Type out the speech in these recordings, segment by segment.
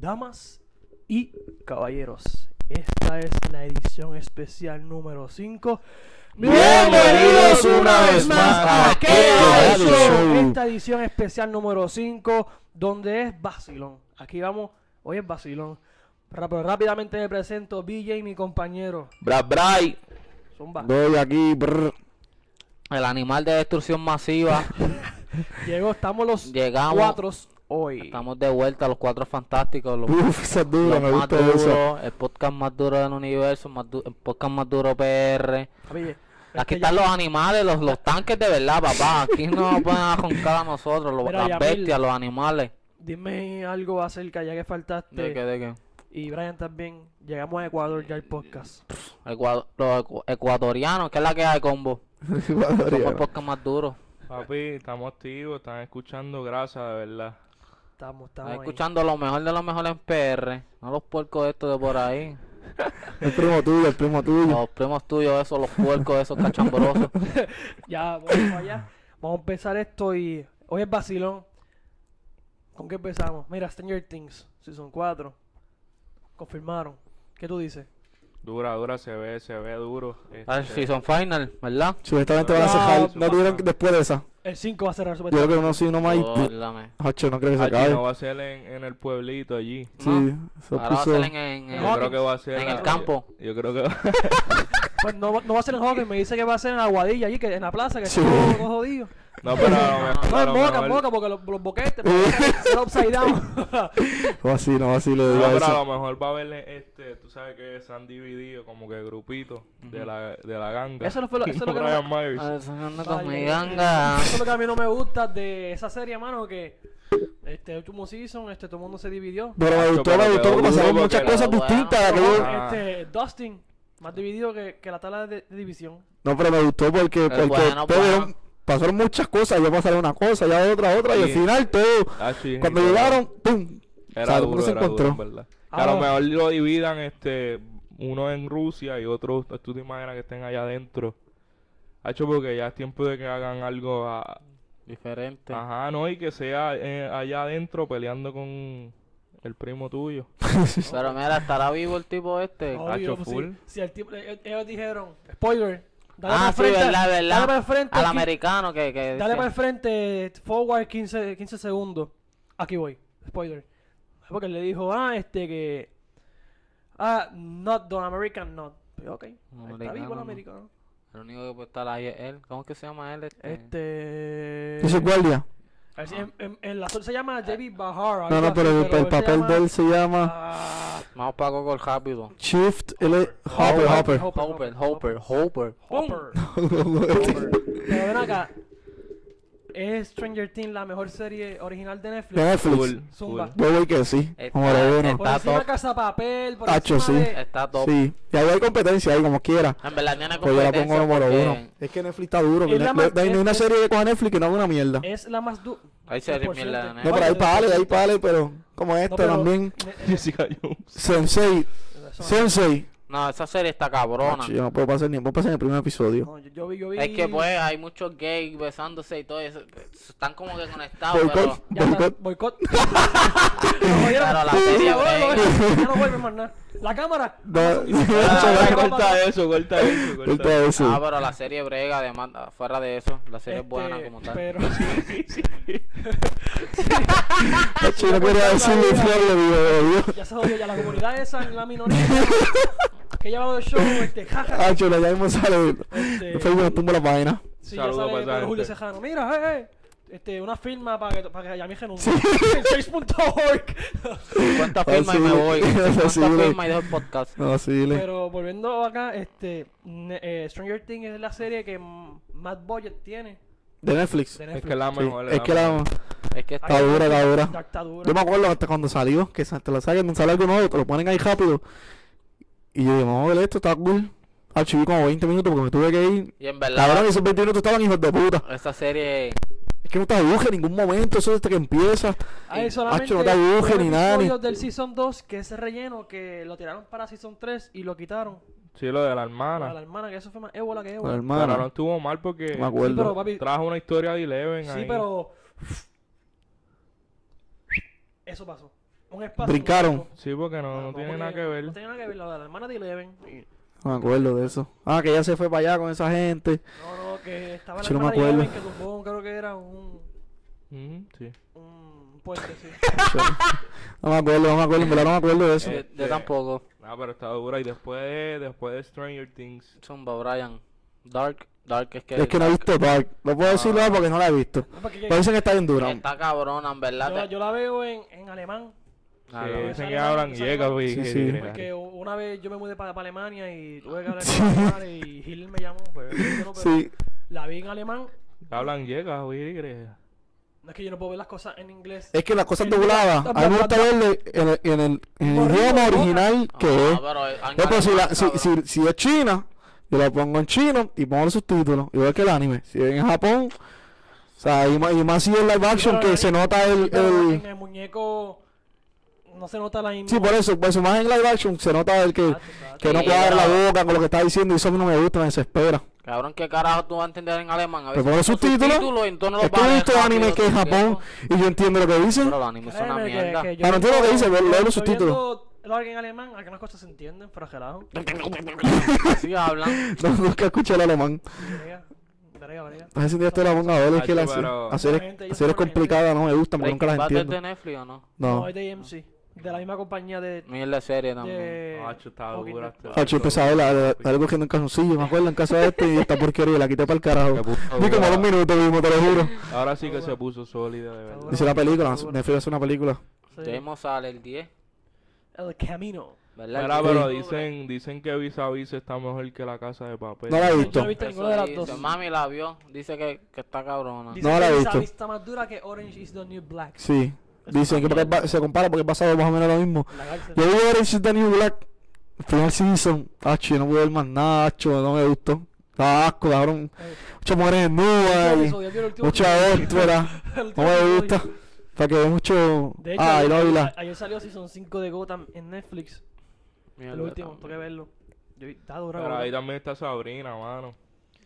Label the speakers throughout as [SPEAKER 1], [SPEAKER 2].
[SPEAKER 1] Damas y caballeros, esta es la edición especial número 5.
[SPEAKER 2] Bienvenidos una vez más a.
[SPEAKER 1] Esta edición especial número 5, donde es Basilón. Aquí vamos, hoy es Basilón. Rápidamente me presento, BJ, mi compañero.
[SPEAKER 2] Bra Bray.
[SPEAKER 1] Zumba.
[SPEAKER 2] Doy aquí. brr.
[SPEAKER 3] El animal de destrucción masiva.
[SPEAKER 1] Llegó, estamos los
[SPEAKER 3] Llegamos.
[SPEAKER 1] cuatro hoy.
[SPEAKER 3] Estamos de vuelta, los cuatro fantásticos. Los,
[SPEAKER 2] Uf, esa es dura,
[SPEAKER 3] los
[SPEAKER 2] me
[SPEAKER 3] más
[SPEAKER 2] gusta eso.
[SPEAKER 3] duros, el podcast más duro del universo, más du- el podcast más duro PR.
[SPEAKER 1] Oye,
[SPEAKER 3] Aquí
[SPEAKER 1] este,
[SPEAKER 3] están los animales, los, los tanques de verdad, papá. Aquí no nos pueden arrancar a nosotros, los,
[SPEAKER 1] Mira,
[SPEAKER 3] las
[SPEAKER 1] Yamil.
[SPEAKER 3] bestias, los animales.
[SPEAKER 1] Dime algo acerca, ya que faltaste.
[SPEAKER 3] ¿De qué, de qué?
[SPEAKER 1] Y Brian también. Llegamos a Ecuador ya el podcast.
[SPEAKER 3] Ecuado- los ecu- ecuatorianos, ¿qué es la que hay, combo? Somos el podcast más duro.
[SPEAKER 4] Papi, estamos activos, están escuchando, gracias, de verdad.
[SPEAKER 1] Estamos, estamos ahí.
[SPEAKER 3] escuchando lo mejor de lo mejor en PR. No los puercos estos de por ahí.
[SPEAKER 2] El primo tuyo, el primo tuyo.
[SPEAKER 3] Los primos tuyos, esos, los puercos, esos cachambrosos.
[SPEAKER 1] Ya, vamos allá. Vamos a empezar esto y hoy es vacilón. ¿Con qué empezamos? Mira, Stranger Things, Season 4. Confirmaron. ¿Qué tú dices?
[SPEAKER 4] Dura, dura, se ve, se ve duro.
[SPEAKER 3] Al
[SPEAKER 4] Este,
[SPEAKER 3] season final, ¿verdad?
[SPEAKER 2] Supuestamente van a
[SPEAKER 1] No,
[SPEAKER 2] cejar.
[SPEAKER 4] sí,
[SPEAKER 2] No tuvieron después de esa.
[SPEAKER 1] El 5 va a cerrar
[SPEAKER 2] Yo creo que no, sí, no más. Hacho, no creo que se acabe.
[SPEAKER 4] no va a ser en, en el pueblito allí.
[SPEAKER 2] Sí, se
[SPEAKER 3] Ahora va a
[SPEAKER 2] puso.
[SPEAKER 3] ser en, en- en-
[SPEAKER 4] Yo creo que va a ser
[SPEAKER 3] en
[SPEAKER 4] la-
[SPEAKER 3] el campo.
[SPEAKER 4] Yo creo que va
[SPEAKER 1] Pues no, no va a ser en Hawkins, me dice que va a ser en Aguadilla, allí, que en la plaza, que
[SPEAKER 2] Sí.
[SPEAKER 1] está todo, todo jodido.
[SPEAKER 4] No, pero a lo mejor-
[SPEAKER 1] No,
[SPEAKER 4] a
[SPEAKER 1] en Boca, en
[SPEAKER 4] mejor-
[SPEAKER 1] Boca, porque los, los boquetes, son upside down.
[SPEAKER 2] No así, no así le
[SPEAKER 4] No,
[SPEAKER 2] digo
[SPEAKER 4] pero a lo mejor va a haber este, tú sabes que se han dividido como que grupitos de la de la ganga.
[SPEAKER 1] Eso no fue lo- eso es lo que no-
[SPEAKER 4] Brian Myers.
[SPEAKER 3] Ah, eso anda
[SPEAKER 1] Ay,
[SPEAKER 3] con mi ganga.
[SPEAKER 1] Eso es lo que a mí no me gusta de esa serie, mano, que este último season, este todo el mundo se dividió.
[SPEAKER 2] Pero me
[SPEAKER 4] Hacho,
[SPEAKER 2] gustó, me gustó que pasaron muchas cosas
[SPEAKER 3] la-
[SPEAKER 2] distintas.
[SPEAKER 4] Ah.
[SPEAKER 1] Este, Dustin, más dividido que, que la tabla de, de división.
[SPEAKER 2] No, pero me gustó porque, porque
[SPEAKER 3] bueno, bueno.
[SPEAKER 2] Pasaron muchas cosas. Ya pasaron una cosa, ya otra, otra. Y al final todo.
[SPEAKER 4] Ah, sí,
[SPEAKER 2] Cuando llegaron, ¡pum!
[SPEAKER 4] Era
[SPEAKER 2] O sea,
[SPEAKER 4] duro,
[SPEAKER 2] se
[SPEAKER 4] era duro,
[SPEAKER 2] encontró.
[SPEAKER 4] en verdad. A lo
[SPEAKER 1] Ahora-
[SPEAKER 4] mejor lo dividan, este, uno en Rusia y otro, tú te imaginas que estén allá adentro. Hacho, porque ya es tiempo de que hagan algo a-
[SPEAKER 3] Diferente.
[SPEAKER 4] Ajá, no, y que sea eh, allá adentro peleando con el primo tuyo.
[SPEAKER 3] Pero mira, ¿estará vivo el tipo este?
[SPEAKER 1] Obvio,
[SPEAKER 4] Hacho,
[SPEAKER 1] pues,
[SPEAKER 4] full.
[SPEAKER 1] sí. Si el tipo, ellos, ellos dijeron, spoiler, dale
[SPEAKER 3] Ah,
[SPEAKER 1] para
[SPEAKER 3] sí,
[SPEAKER 1] el frente,
[SPEAKER 3] verdad, verdad.
[SPEAKER 1] dale para el frente,
[SPEAKER 3] Al
[SPEAKER 1] qui-
[SPEAKER 3] americano que... que
[SPEAKER 1] dale para el frente, forward 15, 15 segundos. Aquí voy, spoiler. Porque él le dijo, ah, este que, ah, not the American not. Pues, ok, está
[SPEAKER 3] Americano,
[SPEAKER 1] vivo el
[SPEAKER 3] no.
[SPEAKER 1] americano.
[SPEAKER 3] El único que puede estar ahí es él. ¿Cómo es que se llama él? Este...
[SPEAKER 1] Este...
[SPEAKER 2] Es guardia.
[SPEAKER 1] A ver si en, en, en la serie se llama J.B. Bahar.
[SPEAKER 2] No, no, pero
[SPEAKER 1] así,
[SPEAKER 2] el, el papel
[SPEAKER 1] llama-
[SPEAKER 2] de él se llama
[SPEAKER 1] Ah,
[SPEAKER 3] Vamos para Google rápido.
[SPEAKER 2] Shift L Hopper, Hopper.
[SPEAKER 3] Hopper, Hopper, Hopper.
[SPEAKER 1] Hopper. Pero ven acá. ¿Es Stranger Things la mejor serie original de Netflix?
[SPEAKER 2] De Netflix.
[SPEAKER 4] Full,
[SPEAKER 1] Zumba.
[SPEAKER 4] full.
[SPEAKER 2] Yo voy que sí.
[SPEAKER 3] Está-
[SPEAKER 2] Como.
[SPEAKER 1] Por
[SPEAKER 3] Está
[SPEAKER 1] encima
[SPEAKER 3] top.
[SPEAKER 1] Casa Papel, por
[SPEAKER 2] Hacho,
[SPEAKER 1] encima
[SPEAKER 2] sí.
[SPEAKER 1] de...
[SPEAKER 3] Está top.
[SPEAKER 2] Sí. Y ahí hay competencia, ahí como quiera.
[SPEAKER 3] En verdad tiene
[SPEAKER 2] Pues yo la pongo número
[SPEAKER 3] porque
[SPEAKER 2] uno. Es que Netflix está duro.
[SPEAKER 1] Es
[SPEAKER 2] que
[SPEAKER 1] la
[SPEAKER 2] ne-
[SPEAKER 1] más-
[SPEAKER 2] no hay ni
[SPEAKER 1] es-
[SPEAKER 2] una
[SPEAKER 1] es-
[SPEAKER 2] serie que coja Netflix que no haga una mierda.
[SPEAKER 1] Es la más du...
[SPEAKER 3] Hay series
[SPEAKER 1] 100%.
[SPEAKER 3] mierda de
[SPEAKER 2] No,
[SPEAKER 3] Netflix.
[SPEAKER 2] pero pales, hay
[SPEAKER 1] Netflix-
[SPEAKER 2] pales, pero como esta
[SPEAKER 1] No, pero-
[SPEAKER 2] también.
[SPEAKER 1] Ne-
[SPEAKER 4] Jessica Jones.
[SPEAKER 2] Sensei.
[SPEAKER 1] eso no.
[SPEAKER 2] Sensei.
[SPEAKER 3] No, esa serie está cabrona.
[SPEAKER 2] Hacho, yo no puedo pasar ni puedo pasar en el primer episodio.
[SPEAKER 1] No, yo, yo vi, yo vi...
[SPEAKER 3] Es que pues hay muchos gays besándose y todo eso. Están como que conectados, pero...
[SPEAKER 2] Boicot,
[SPEAKER 1] está,
[SPEAKER 2] boicot.
[SPEAKER 1] boicot. No.
[SPEAKER 3] Pero la serie
[SPEAKER 1] ya no vuelve más nada. La cámara.
[SPEAKER 2] No,
[SPEAKER 4] Ah, corta eso, corta eso, corta eso.
[SPEAKER 2] eso.
[SPEAKER 3] Ah, pero la serie brega, además, fuera de eso, la serie es
[SPEAKER 1] Este,
[SPEAKER 3] buena como tal.
[SPEAKER 1] Pero...
[SPEAKER 2] No quería decirle infierno, digo, Dios.
[SPEAKER 1] Ya se jodió, ya la comunidad esa, la minoría que ha llevado el show, este, jaja.
[SPEAKER 2] Hacho, ya mismo sale.
[SPEAKER 1] Este,
[SPEAKER 2] Facebook nos tumba la página.
[SPEAKER 1] sí, ya
[SPEAKER 4] Saludos
[SPEAKER 1] sale Julio. Mira, eh, eh, este, una firma para que, para que Yami renuncie. En 6.org.
[SPEAKER 3] ¿Cuántas firmas y me
[SPEAKER 2] sí.
[SPEAKER 3] voy?
[SPEAKER 2] Sí,
[SPEAKER 3] ¿Cuántas
[SPEAKER 2] sí.
[SPEAKER 3] firmas y dejo el podcast?
[SPEAKER 2] No, sí.
[SPEAKER 1] Pero volviendo acá, este, eh, Stranger Things es la serie que más budget tiene
[SPEAKER 2] De Netflix.
[SPEAKER 1] de
[SPEAKER 4] Es
[SPEAKER 1] Netflix.
[SPEAKER 4] que la
[SPEAKER 2] Sí,
[SPEAKER 4] mejor.
[SPEAKER 2] Es que la.
[SPEAKER 3] Es que
[SPEAKER 2] Está dura, está dura.
[SPEAKER 1] Está dura.
[SPEAKER 2] Yo me acuerdo hasta cuando salió, que te lo saquen, sale algo nuevo, te lo ponen ahí rápido. Y yo digo, vamos a ver esto, está cool. Archiví como 20 minutos porque me tuve que ir.
[SPEAKER 3] Y en verdad,
[SPEAKER 2] Cabrón, esos 20 minutos estaban hijos de puta.
[SPEAKER 3] esa serie...
[SPEAKER 2] Es que no te agujes en ningún momento, eso desde que empieza. Y-
[SPEAKER 1] solamente
[SPEAKER 2] Hacho, no te agujes
[SPEAKER 1] un
[SPEAKER 2] ni nada, ni-
[SPEAKER 1] del Season 2 que es relleno que lo tiraron para Season 3 y lo quitaron.
[SPEAKER 4] Sí, lo de la
[SPEAKER 1] A
[SPEAKER 4] hermana.
[SPEAKER 1] la hermana, que eso fue más ébola que ébola.
[SPEAKER 2] la
[SPEAKER 4] Pero no
[SPEAKER 2] hermana.
[SPEAKER 4] estuvo mal porque
[SPEAKER 2] me acuerdo.
[SPEAKER 1] Sí, pero papi,
[SPEAKER 4] trajo una historia de Eleven
[SPEAKER 1] sí,
[SPEAKER 4] ahí.
[SPEAKER 1] pero eso pasó. un espacio.
[SPEAKER 2] Brincaron.
[SPEAKER 1] un.
[SPEAKER 4] Sí, porque no, no
[SPEAKER 1] como
[SPEAKER 4] tiene nada que ver.
[SPEAKER 1] No tiene nada que ver, lo de la hermana de Eleven. y-
[SPEAKER 2] No me acuerdo de eso. Ah, que ella se fue para allá con esa gente.
[SPEAKER 1] No, no, que estaba la
[SPEAKER 2] Yo no me acuerdo.
[SPEAKER 1] que tumbó, creo que era un,
[SPEAKER 4] sí.
[SPEAKER 1] un puente, sí.
[SPEAKER 2] No me acuerdo, no me acuerdo, en verdad no me acuerdo de eso.
[SPEAKER 3] Yo, yo tampoco.
[SPEAKER 4] Ah, pero está dura. Y después de, después de Stranger Things.
[SPEAKER 3] Zumba, Brian. Dark. Dark es que.
[SPEAKER 2] Es que no he visto Dark. No puedo decirlo
[SPEAKER 4] Ah.
[SPEAKER 2] porque no la he visto.
[SPEAKER 1] No, porque
[SPEAKER 2] Pero dicen que está bien dura.
[SPEAKER 3] Está cabrona, en verdad.
[SPEAKER 1] yo, yo la veo en, en alemán.
[SPEAKER 3] Ah,
[SPEAKER 4] que
[SPEAKER 3] no.
[SPEAKER 4] dicen que hablan
[SPEAKER 1] esa
[SPEAKER 4] llega, güey.
[SPEAKER 2] Sí,
[SPEAKER 4] que-
[SPEAKER 2] sí.
[SPEAKER 4] que-
[SPEAKER 1] Porque una vez yo me mudé para, Alemania y tuve que hablar con madre y Gil me llamó. Pues, no, pero
[SPEAKER 2] Sí.
[SPEAKER 1] La vi en alemán.
[SPEAKER 4] Hablan llega, güey. que-
[SPEAKER 1] No es que yo no puedo ver las cosas en inglés.
[SPEAKER 2] Es que las cosas dobladas, a mí me gusta verle en el, en el, en el
[SPEAKER 1] Corrido,
[SPEAKER 2] idioma original que
[SPEAKER 3] Ah,
[SPEAKER 2] es.
[SPEAKER 3] pero en
[SPEAKER 2] Es pues, si, la- si, si, si es China, yo la pongo en chino y pongo los subtítulos, igual que el anime. Si es en Japón, o sea, y más, y más si es live action
[SPEAKER 1] pero
[SPEAKER 2] que se nota el...
[SPEAKER 1] Pero
[SPEAKER 2] el
[SPEAKER 1] En el muñeco no se nota la misma.
[SPEAKER 2] sí, por eso, pues más en live action se nota el que,
[SPEAKER 1] Exacto, exacto.
[SPEAKER 2] que no
[SPEAKER 3] Sí,
[SPEAKER 2] cuadra la
[SPEAKER 3] pero-
[SPEAKER 2] boca con lo que está diciendo y eso a mí no me gusta, me desespera.
[SPEAKER 3] Cabrón, ¿qué carajo tú vas a entender en alemán? A
[SPEAKER 2] Pero
[SPEAKER 3] veces son
[SPEAKER 2] subtítulos.
[SPEAKER 3] y tú no los
[SPEAKER 2] Es que he visto anime que es Japón y yo entiendo lo que dicen.
[SPEAKER 3] Pero los animes son una
[SPEAKER 1] Créeme que-
[SPEAKER 3] mierda.
[SPEAKER 1] que yo
[SPEAKER 2] Ah, no entiendo lo que dice,
[SPEAKER 1] viendo-
[SPEAKER 2] lee los subtítulos.
[SPEAKER 1] Lo en alemán, algunas cosas se entienden, pero relajo.
[SPEAKER 3] Así hablan.
[SPEAKER 2] No, nunca escuché el alemán. Si un día te la pongo a ver, es que la
[SPEAKER 4] pero-
[SPEAKER 1] gente,
[SPEAKER 2] es complicada, no me gustan porque nunca las
[SPEAKER 3] Bad es
[SPEAKER 2] entiendo.
[SPEAKER 3] de Netflix o no?
[SPEAKER 1] No,
[SPEAKER 2] No.
[SPEAKER 1] es de AMC. De la misma compañía de.
[SPEAKER 3] Mierda de serie también.
[SPEAKER 1] de
[SPEAKER 4] Hacho, está dura. Está-
[SPEAKER 2] Hacho, empecé a ver la, la, la cogiendo en calzoncillo, me acuerdo en casa de este y esta porquería la quité para el carajo. Vi como dos minutos mismo, te lo juro.
[SPEAKER 4] Ahora sí que se puso sólida, de verdad.
[SPEAKER 2] Dice la película, Netflix hace una película.
[SPEAKER 3] Debemos sale el 10.
[SPEAKER 1] El Camino.
[SPEAKER 3] ¿Verdad?
[SPEAKER 4] Mira, pero
[SPEAKER 3] 10 de octubre.
[SPEAKER 4] dicen, dicen que Vis a Vis está mejor que la casa de papel.
[SPEAKER 2] No la he visto.
[SPEAKER 1] no he visto ninguna de las
[SPEAKER 3] dice,
[SPEAKER 1] dos.
[SPEAKER 3] Mami la vio. Dice que, que está cabrona.
[SPEAKER 1] Dice
[SPEAKER 2] No la he visto.
[SPEAKER 1] esa vista más dura que Orange is the New Black.
[SPEAKER 2] Sí. Dicen que porque se compara porque es basado más o menos lo mismo. Yo vi Orange is the New Black, primer season, Hacho, yo no pude ver más nada, Hacho, no me gustó. Da asco, cabrón.
[SPEAKER 1] Eh,
[SPEAKER 2] Muchas mujeres
[SPEAKER 1] el último
[SPEAKER 2] desnudas y
[SPEAKER 1] episodio, ¿vio el último
[SPEAKER 2] mucha ópera. No me gusta. Para que ve mucho...
[SPEAKER 1] De hecho,
[SPEAKER 2] Ay,
[SPEAKER 1] ayer,
[SPEAKER 2] la...
[SPEAKER 1] ayer salió Season 5 de Gotham en Netflix.
[SPEAKER 3] Mierda,
[SPEAKER 1] El último, tengo que verlo. Yo, está duro.
[SPEAKER 4] Pero ahí también está Sabrina, mano.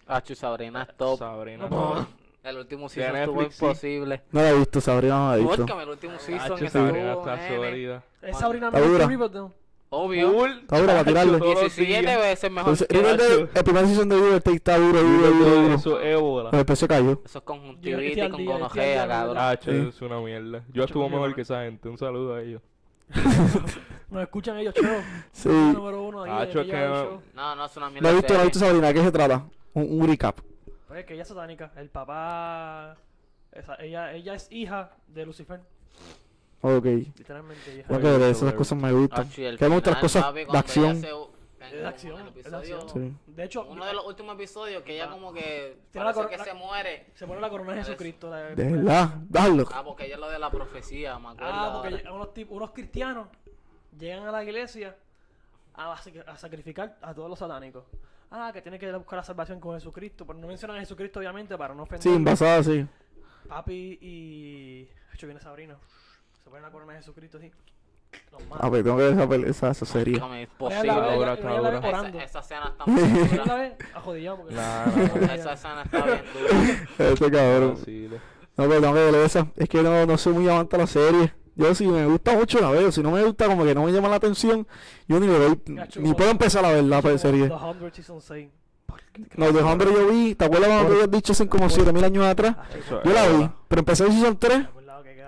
[SPEAKER 3] Hacho, Sabrina es top.
[SPEAKER 4] Sabrina.
[SPEAKER 1] No,
[SPEAKER 4] no.
[SPEAKER 3] El último season estuvo imposible.
[SPEAKER 2] No la he visto, Sabrina no la he visto.
[SPEAKER 3] Búscame el último season que
[SPEAKER 4] Sabrina está sólida.
[SPEAKER 1] Es Sabrina. Riverdale.
[SPEAKER 3] Obvio.
[SPEAKER 2] Está dura para tirarle.
[SPEAKER 4] Todos los
[SPEAKER 3] 17
[SPEAKER 4] días.
[SPEAKER 3] veces mejor
[SPEAKER 2] el primer season de Riverdale está duro, duro, duro,
[SPEAKER 4] Eso,
[SPEAKER 2] duro.
[SPEAKER 4] eso es ébola.
[SPEAKER 2] Pero después se cayó.
[SPEAKER 3] Eso es
[SPEAKER 1] Yo
[SPEAKER 3] conjuntivitis con
[SPEAKER 1] día,
[SPEAKER 3] cabrón.
[SPEAKER 4] eso es una mierda. Yo estuvo mejor que esa gente. Un saludo a ellos.
[SPEAKER 1] Nos escuchan ellos, chero.
[SPEAKER 2] Sí.
[SPEAKER 1] Número uno ahí.
[SPEAKER 4] No-.
[SPEAKER 3] No, no, es una
[SPEAKER 2] No
[SPEAKER 3] mierda
[SPEAKER 2] he
[SPEAKER 3] de
[SPEAKER 2] visto, no he visto Sabrina, ¿de qué se trata? Un, un recap.
[SPEAKER 1] Pues es que ella es satánica. El papá. esa- ella, ella es hija de Lucifer.
[SPEAKER 2] Ok.
[SPEAKER 1] Literalmente. hija de-
[SPEAKER 2] esas cosas me gustan.
[SPEAKER 3] El
[SPEAKER 2] Que me gustan las cosas de acción.
[SPEAKER 1] Es de acción, es de
[SPEAKER 3] episodio-
[SPEAKER 1] acción.
[SPEAKER 2] Sí.
[SPEAKER 1] De hecho,
[SPEAKER 3] Uno de los últimos episodios que ella
[SPEAKER 1] Ah.
[SPEAKER 3] como que
[SPEAKER 1] Tiene la
[SPEAKER 3] parece
[SPEAKER 1] cor-
[SPEAKER 3] que
[SPEAKER 1] la-
[SPEAKER 3] se muere.
[SPEAKER 1] se pone la corona de Jesucristo. la-
[SPEAKER 2] De verdad, dalo.
[SPEAKER 3] Ah, porque ella es lo de la profecía, me acuerdo.
[SPEAKER 1] Ah, porque
[SPEAKER 3] ahora.
[SPEAKER 1] unos, tip- unos cristianos llegan a la iglesia a sacrificar a todos los satánicos. Ah, que tiene que buscar la salvación con Jesucristo. Pero no mencionan a Jesucristo, obviamente, para no ofender.
[SPEAKER 2] Sí, envasada, sí.
[SPEAKER 1] Papi y. De hecho, viene Sabrina. Se pone la corona de Jesucristo mata.
[SPEAKER 2] A ver, tengo que ver esa, pel- esa, esa serie.
[SPEAKER 3] Es
[SPEAKER 1] la
[SPEAKER 3] posible.
[SPEAKER 4] dura,
[SPEAKER 1] la
[SPEAKER 4] está dura.
[SPEAKER 3] Esa, escena está muy
[SPEAKER 1] la
[SPEAKER 3] dura.
[SPEAKER 1] vez ajodillado porque.
[SPEAKER 4] Nah,
[SPEAKER 3] Esa escena está bien dura.
[SPEAKER 2] Este cabrón. No, pero tengo que ver esa. Es que no, no soy muy amante a la serie. Yo si me gusta mucho la veo. Si no me gusta, como que no me llama la atención, yo ni le doy. Ni puedo empezar a ver la
[SPEAKER 1] Como
[SPEAKER 2] serie.
[SPEAKER 1] The 100 Season 6.
[SPEAKER 2] No, de Hombre yo vi. ¿Te acuerdas cuando habías dicho hace como 7000 años atrás?
[SPEAKER 4] Eso
[SPEAKER 2] Yo la vi. Pero empecé el Season 3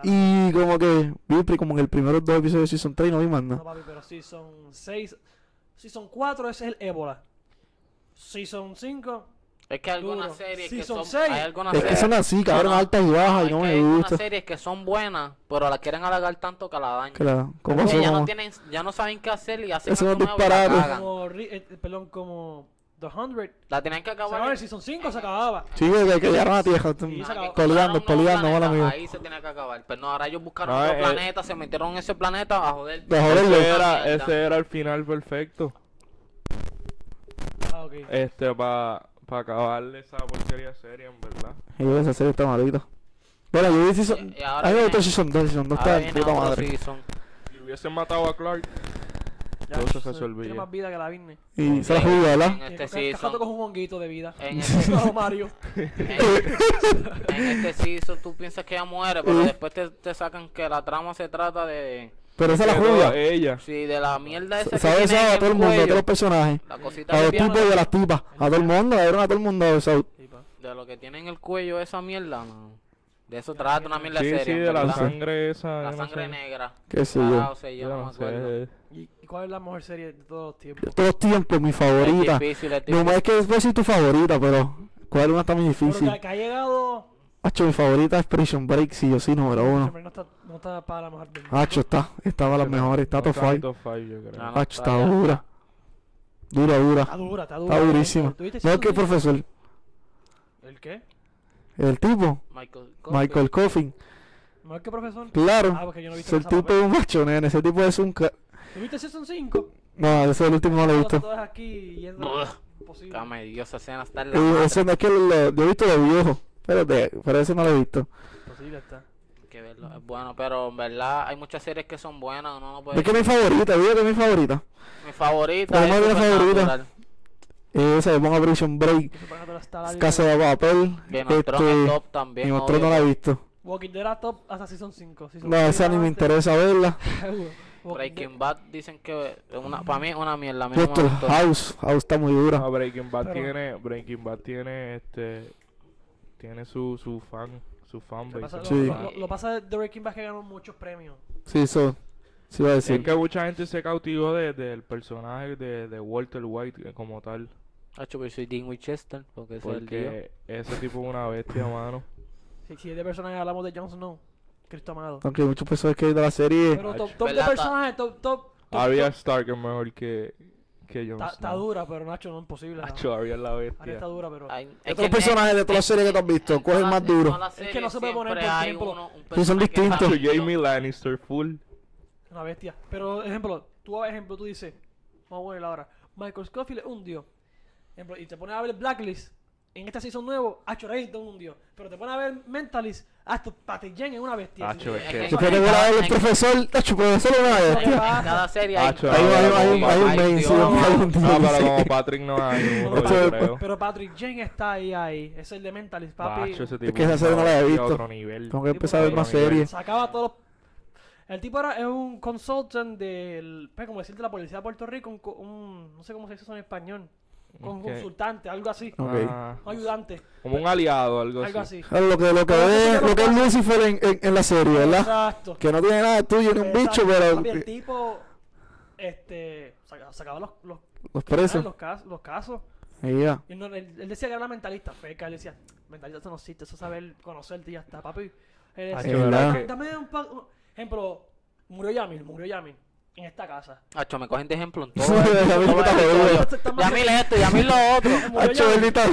[SPEAKER 1] Y...
[SPEAKER 2] como que vi como en el primeros dos episodios de Season 3 y no vi más
[SPEAKER 1] No,
[SPEAKER 2] nada.
[SPEAKER 1] papi, pero Season 6. Season 4 ese es el ébola. Season 5.
[SPEAKER 3] Es que hay algunas series
[SPEAKER 1] Sí,
[SPEAKER 3] que
[SPEAKER 1] son.
[SPEAKER 3] Hay algunas
[SPEAKER 2] Es que
[SPEAKER 3] series-
[SPEAKER 2] son así, cabrón, altas y bajas y no me
[SPEAKER 3] hay unas
[SPEAKER 2] gusta.
[SPEAKER 3] series que son buenas, pero las quieren alargar tanto que la dañan.
[SPEAKER 2] Claro, ¿cómo
[SPEAKER 3] Porque
[SPEAKER 2] se
[SPEAKER 3] ya no tienen, ya no saben qué hacer y hacen
[SPEAKER 2] Eso no.
[SPEAKER 1] Como, ri- eh, perdón, como The 100.
[SPEAKER 3] La tenían que
[SPEAKER 1] Se
[SPEAKER 3] acabar.
[SPEAKER 1] el Season 5, se acababa.
[SPEAKER 2] Sí, que llegaron a tierra.
[SPEAKER 1] Se
[SPEAKER 2] poliando,
[SPEAKER 3] nuevo
[SPEAKER 2] mala mía.
[SPEAKER 3] Ahí se tenía que acabar. Pero no, ahora ellos buscaron
[SPEAKER 4] No,
[SPEAKER 3] otro
[SPEAKER 4] eh,
[SPEAKER 3] planeta, se metieron en ese planeta a joder.
[SPEAKER 2] De.
[SPEAKER 4] Ese era, ese era el final perfecto.
[SPEAKER 1] Ah, ok.
[SPEAKER 4] Este, para pa acabarle esa porquería de serie, en verdad.
[SPEAKER 2] Y yo, esa serie está malita. Bueno, yo vi Season...
[SPEAKER 3] Y- ahora
[SPEAKER 2] A mí me gustó
[SPEAKER 3] viene-
[SPEAKER 2] Season 2, Season 2
[SPEAKER 3] Ahora
[SPEAKER 2] está de puta madre.
[SPEAKER 3] season.
[SPEAKER 4] Si hubiesen matado a Clark,
[SPEAKER 1] Ya,
[SPEAKER 4] todo se resolvía.
[SPEAKER 1] Tiene más vida que la Disney.
[SPEAKER 2] Y se la jugó, ¿verdad?
[SPEAKER 3] En este
[SPEAKER 1] Cajato
[SPEAKER 3] season.
[SPEAKER 1] con un honguito de vida.
[SPEAKER 3] En este,
[SPEAKER 1] No, Mario.
[SPEAKER 3] en, en este season tú piensas que ella muere, pero después te, te sacan que la trama se trata de,
[SPEAKER 2] Pero esa es la
[SPEAKER 4] Que
[SPEAKER 2] jugada.
[SPEAKER 4] Ella.
[SPEAKER 3] Sí, de la mierda esa que
[SPEAKER 2] ¿Sabes
[SPEAKER 3] tiene
[SPEAKER 2] eso? A todo el mundo, a todos los personajes.
[SPEAKER 3] La cosita
[SPEAKER 2] A
[SPEAKER 3] que
[SPEAKER 2] los tipos y a las tipas. A todo el mundo, le dieron a todo el mundo.
[SPEAKER 3] De lo que tiene en el cuello esa mierda, no. De eso trata una mierda
[SPEAKER 4] Sí,
[SPEAKER 3] seria.
[SPEAKER 4] sí, de la
[SPEAKER 3] verdad.
[SPEAKER 4] sangre esa.
[SPEAKER 3] La
[SPEAKER 4] no
[SPEAKER 3] sangre negra.
[SPEAKER 2] Qué sé yo.
[SPEAKER 3] sé yo,
[SPEAKER 4] Yo
[SPEAKER 3] no
[SPEAKER 4] no
[SPEAKER 3] me acuerdo.
[SPEAKER 4] sé.
[SPEAKER 1] ¿Y cuál es la mejor serie de todos los tiempos?
[SPEAKER 2] De todos los tiempos, mi favorita.
[SPEAKER 3] Es difícil, es
[SPEAKER 2] No
[SPEAKER 3] difícil.
[SPEAKER 2] es que decir tu favorita, pero ¿cuál una está muy
[SPEAKER 1] Pero
[SPEAKER 2] difícil?
[SPEAKER 1] que, que ha llegado.
[SPEAKER 2] Hacho, mi favorita es Prison Break, sí, yo sí, número uno.
[SPEAKER 1] Siempre no está, no está para la mejor del mundo.
[SPEAKER 2] Hacho, está, estaba las mejores, está
[SPEAKER 4] No
[SPEAKER 2] top
[SPEAKER 4] está en
[SPEAKER 2] 5.
[SPEAKER 4] top five, yo creo.
[SPEAKER 3] Ah, no,
[SPEAKER 2] Hacho,
[SPEAKER 3] está
[SPEAKER 2] está dura. Dura, dura.
[SPEAKER 1] Está dura, está dura.
[SPEAKER 2] Está durísima.
[SPEAKER 1] ¿Tú viste
[SPEAKER 2] No,
[SPEAKER 1] season
[SPEAKER 2] que el
[SPEAKER 1] cinco?
[SPEAKER 2] profesor,
[SPEAKER 1] ¿El qué?
[SPEAKER 2] el tipo,
[SPEAKER 3] Michael
[SPEAKER 2] Michael Coffin.
[SPEAKER 1] ¿Mejor que profesor?
[SPEAKER 2] Claro,
[SPEAKER 1] Ah, porque yo no he
[SPEAKER 2] es
[SPEAKER 1] visto
[SPEAKER 2] el
[SPEAKER 1] esa
[SPEAKER 2] tipo
[SPEAKER 1] papel.
[SPEAKER 2] de un macho, nene. Ese tipo es un. ca-
[SPEAKER 1] ¿Tú viste Season 5?
[SPEAKER 2] No, ese es el último no lo he visto.
[SPEAKER 1] Todos aquí yendo. Imposible.
[SPEAKER 3] Cámara, Dios, esa escena está en la
[SPEAKER 2] Eh. Ese no es que lo, yo he visto los viejos. Espérate, pero ese no lo he visto.
[SPEAKER 1] Imposible está.
[SPEAKER 3] Hay que verlo, es bueno, pero en verdad hay muchas series que son buenas, uno no puede...
[SPEAKER 2] Es que mi favorita, digo que es mi favorita.
[SPEAKER 3] Mi favorita
[SPEAKER 2] Pero
[SPEAKER 3] es
[SPEAKER 2] es mi favorita.
[SPEAKER 3] Supernatural.
[SPEAKER 2] Esa de Ponga Prison Break. Casa de Papel.
[SPEAKER 3] Game of Thrones es
[SPEAKER 2] Este.
[SPEAKER 3] top también,
[SPEAKER 2] Mi otro
[SPEAKER 3] obvio,
[SPEAKER 2] no la he visto.
[SPEAKER 1] Walking Dead top hasta Season 5. Season
[SPEAKER 2] No, esa ni me interesa verla.
[SPEAKER 3] Breaking Bad dicen que es una, para mí es una mierda, a mí no me
[SPEAKER 2] Doctor
[SPEAKER 3] gustó.
[SPEAKER 2] House, House está muy dura.
[SPEAKER 4] Breaking Bad
[SPEAKER 1] Pero-
[SPEAKER 4] tiene, Breaking Bad tiene este, tiene su, su fan, su
[SPEAKER 1] Lo
[SPEAKER 4] fanbase.
[SPEAKER 1] pasa- lo-
[SPEAKER 2] Sí.
[SPEAKER 1] lo- Lo pasa de Breaking Bad que ganó muchos premios.
[SPEAKER 2] Sí, eso. Sí, iba a
[SPEAKER 4] Es
[SPEAKER 2] decir.
[SPEAKER 4] que mucha gente se cautivó de- del personaje de, de Walter White eh, como tal.
[SPEAKER 3] Hacho, pero soy Dean Winchester, porque ese es.
[SPEAKER 4] Porque ese tipo es una bestia, mano.
[SPEAKER 1] Si, si de personajes hablamos de Jon Snow, Cristo amado.
[SPEAKER 2] Aunque muchos personajes que de la serie.
[SPEAKER 1] Pero top, top de personajes, top, top. top,
[SPEAKER 4] Arya. Stark es mejor que, que Jon
[SPEAKER 1] Está, dura, pero Nacho no es imposible.
[SPEAKER 4] Nacho, Arya es la
[SPEAKER 1] Arya
[SPEAKER 4] bestia.
[SPEAKER 1] está dura, pero.
[SPEAKER 3] Hay-
[SPEAKER 2] personajes de todas las series que tú has visto, ¿cuál es más duro?
[SPEAKER 1] Es que no se puede poner por
[SPEAKER 3] uno- un
[SPEAKER 2] son distintos.
[SPEAKER 4] Jamie Lannister full.
[SPEAKER 1] Una bestia. Pero, ejemplo, tú, ejemplo, tú dices, vamos a ponerla ahora. Michael Scofield es un dios. Ejemplo, y te pones a ver Blacklist. En esta season nuevo, Acho es un dios. Pero te pones a ver Mentalist, hasta Patty Jen es una bestia.
[SPEAKER 4] Acho, es
[SPEAKER 3] Es
[SPEAKER 4] que...
[SPEAKER 2] Si fuera que ver el profesor, Tacho, profesor una
[SPEAKER 3] En
[SPEAKER 2] bestia.
[SPEAKER 3] cada serie hay,
[SPEAKER 2] Hay un- hay un- main,
[SPEAKER 3] Dios.
[SPEAKER 2] sí, hay un
[SPEAKER 4] No, pero como Patrick no hay.
[SPEAKER 1] Pero Patrick Jen está ahí, ahí. Es el de Mentalist, papi.
[SPEAKER 4] Tipo
[SPEAKER 2] que esa serie no la he
[SPEAKER 4] es
[SPEAKER 2] visto.
[SPEAKER 4] otro nivel.
[SPEAKER 2] Tengo que empezar a ver más series.
[SPEAKER 1] Sacaba todos los... El tipo era es un consultant del... Pues, como decirte, la policía de Puerto Rico, un, co- un- no sé cómo se dice eso en español. Con
[SPEAKER 4] Ok.
[SPEAKER 1] consultante, algo así. Un ayudante,
[SPEAKER 4] como un aliado, algo,
[SPEAKER 1] algo
[SPEAKER 4] así.
[SPEAKER 1] así.
[SPEAKER 2] Lo que, lo que,
[SPEAKER 1] Pero sería
[SPEAKER 2] lo que es. Lucifer en, en, en la serie, ¿verdad?
[SPEAKER 1] Exacto.
[SPEAKER 2] Que no tiene nada de tuyo ni un bicho.
[SPEAKER 1] Papi, el
[SPEAKER 2] pero
[SPEAKER 1] tipo, este, saca- sacaba los, los,
[SPEAKER 2] los presos.
[SPEAKER 1] los, cas- los casos.
[SPEAKER 2] Y ya.
[SPEAKER 1] Y no- él, él decía que era mentalista, feca. Él decía, mentalista eso no existe, eso es saber conocerte y ya está, papi. Él
[SPEAKER 4] Ah,
[SPEAKER 1] decía,
[SPEAKER 2] es.
[SPEAKER 1] "Dame- dame un un- Ejemplo, murió Yamil, murió Yamil. En esta casa.
[SPEAKER 3] Hacho, me cogen de ejemplo en todo.
[SPEAKER 2] Yamil
[SPEAKER 3] esto, Yamil lo otro.
[SPEAKER 1] Murió
[SPEAKER 2] Hacho, bendita.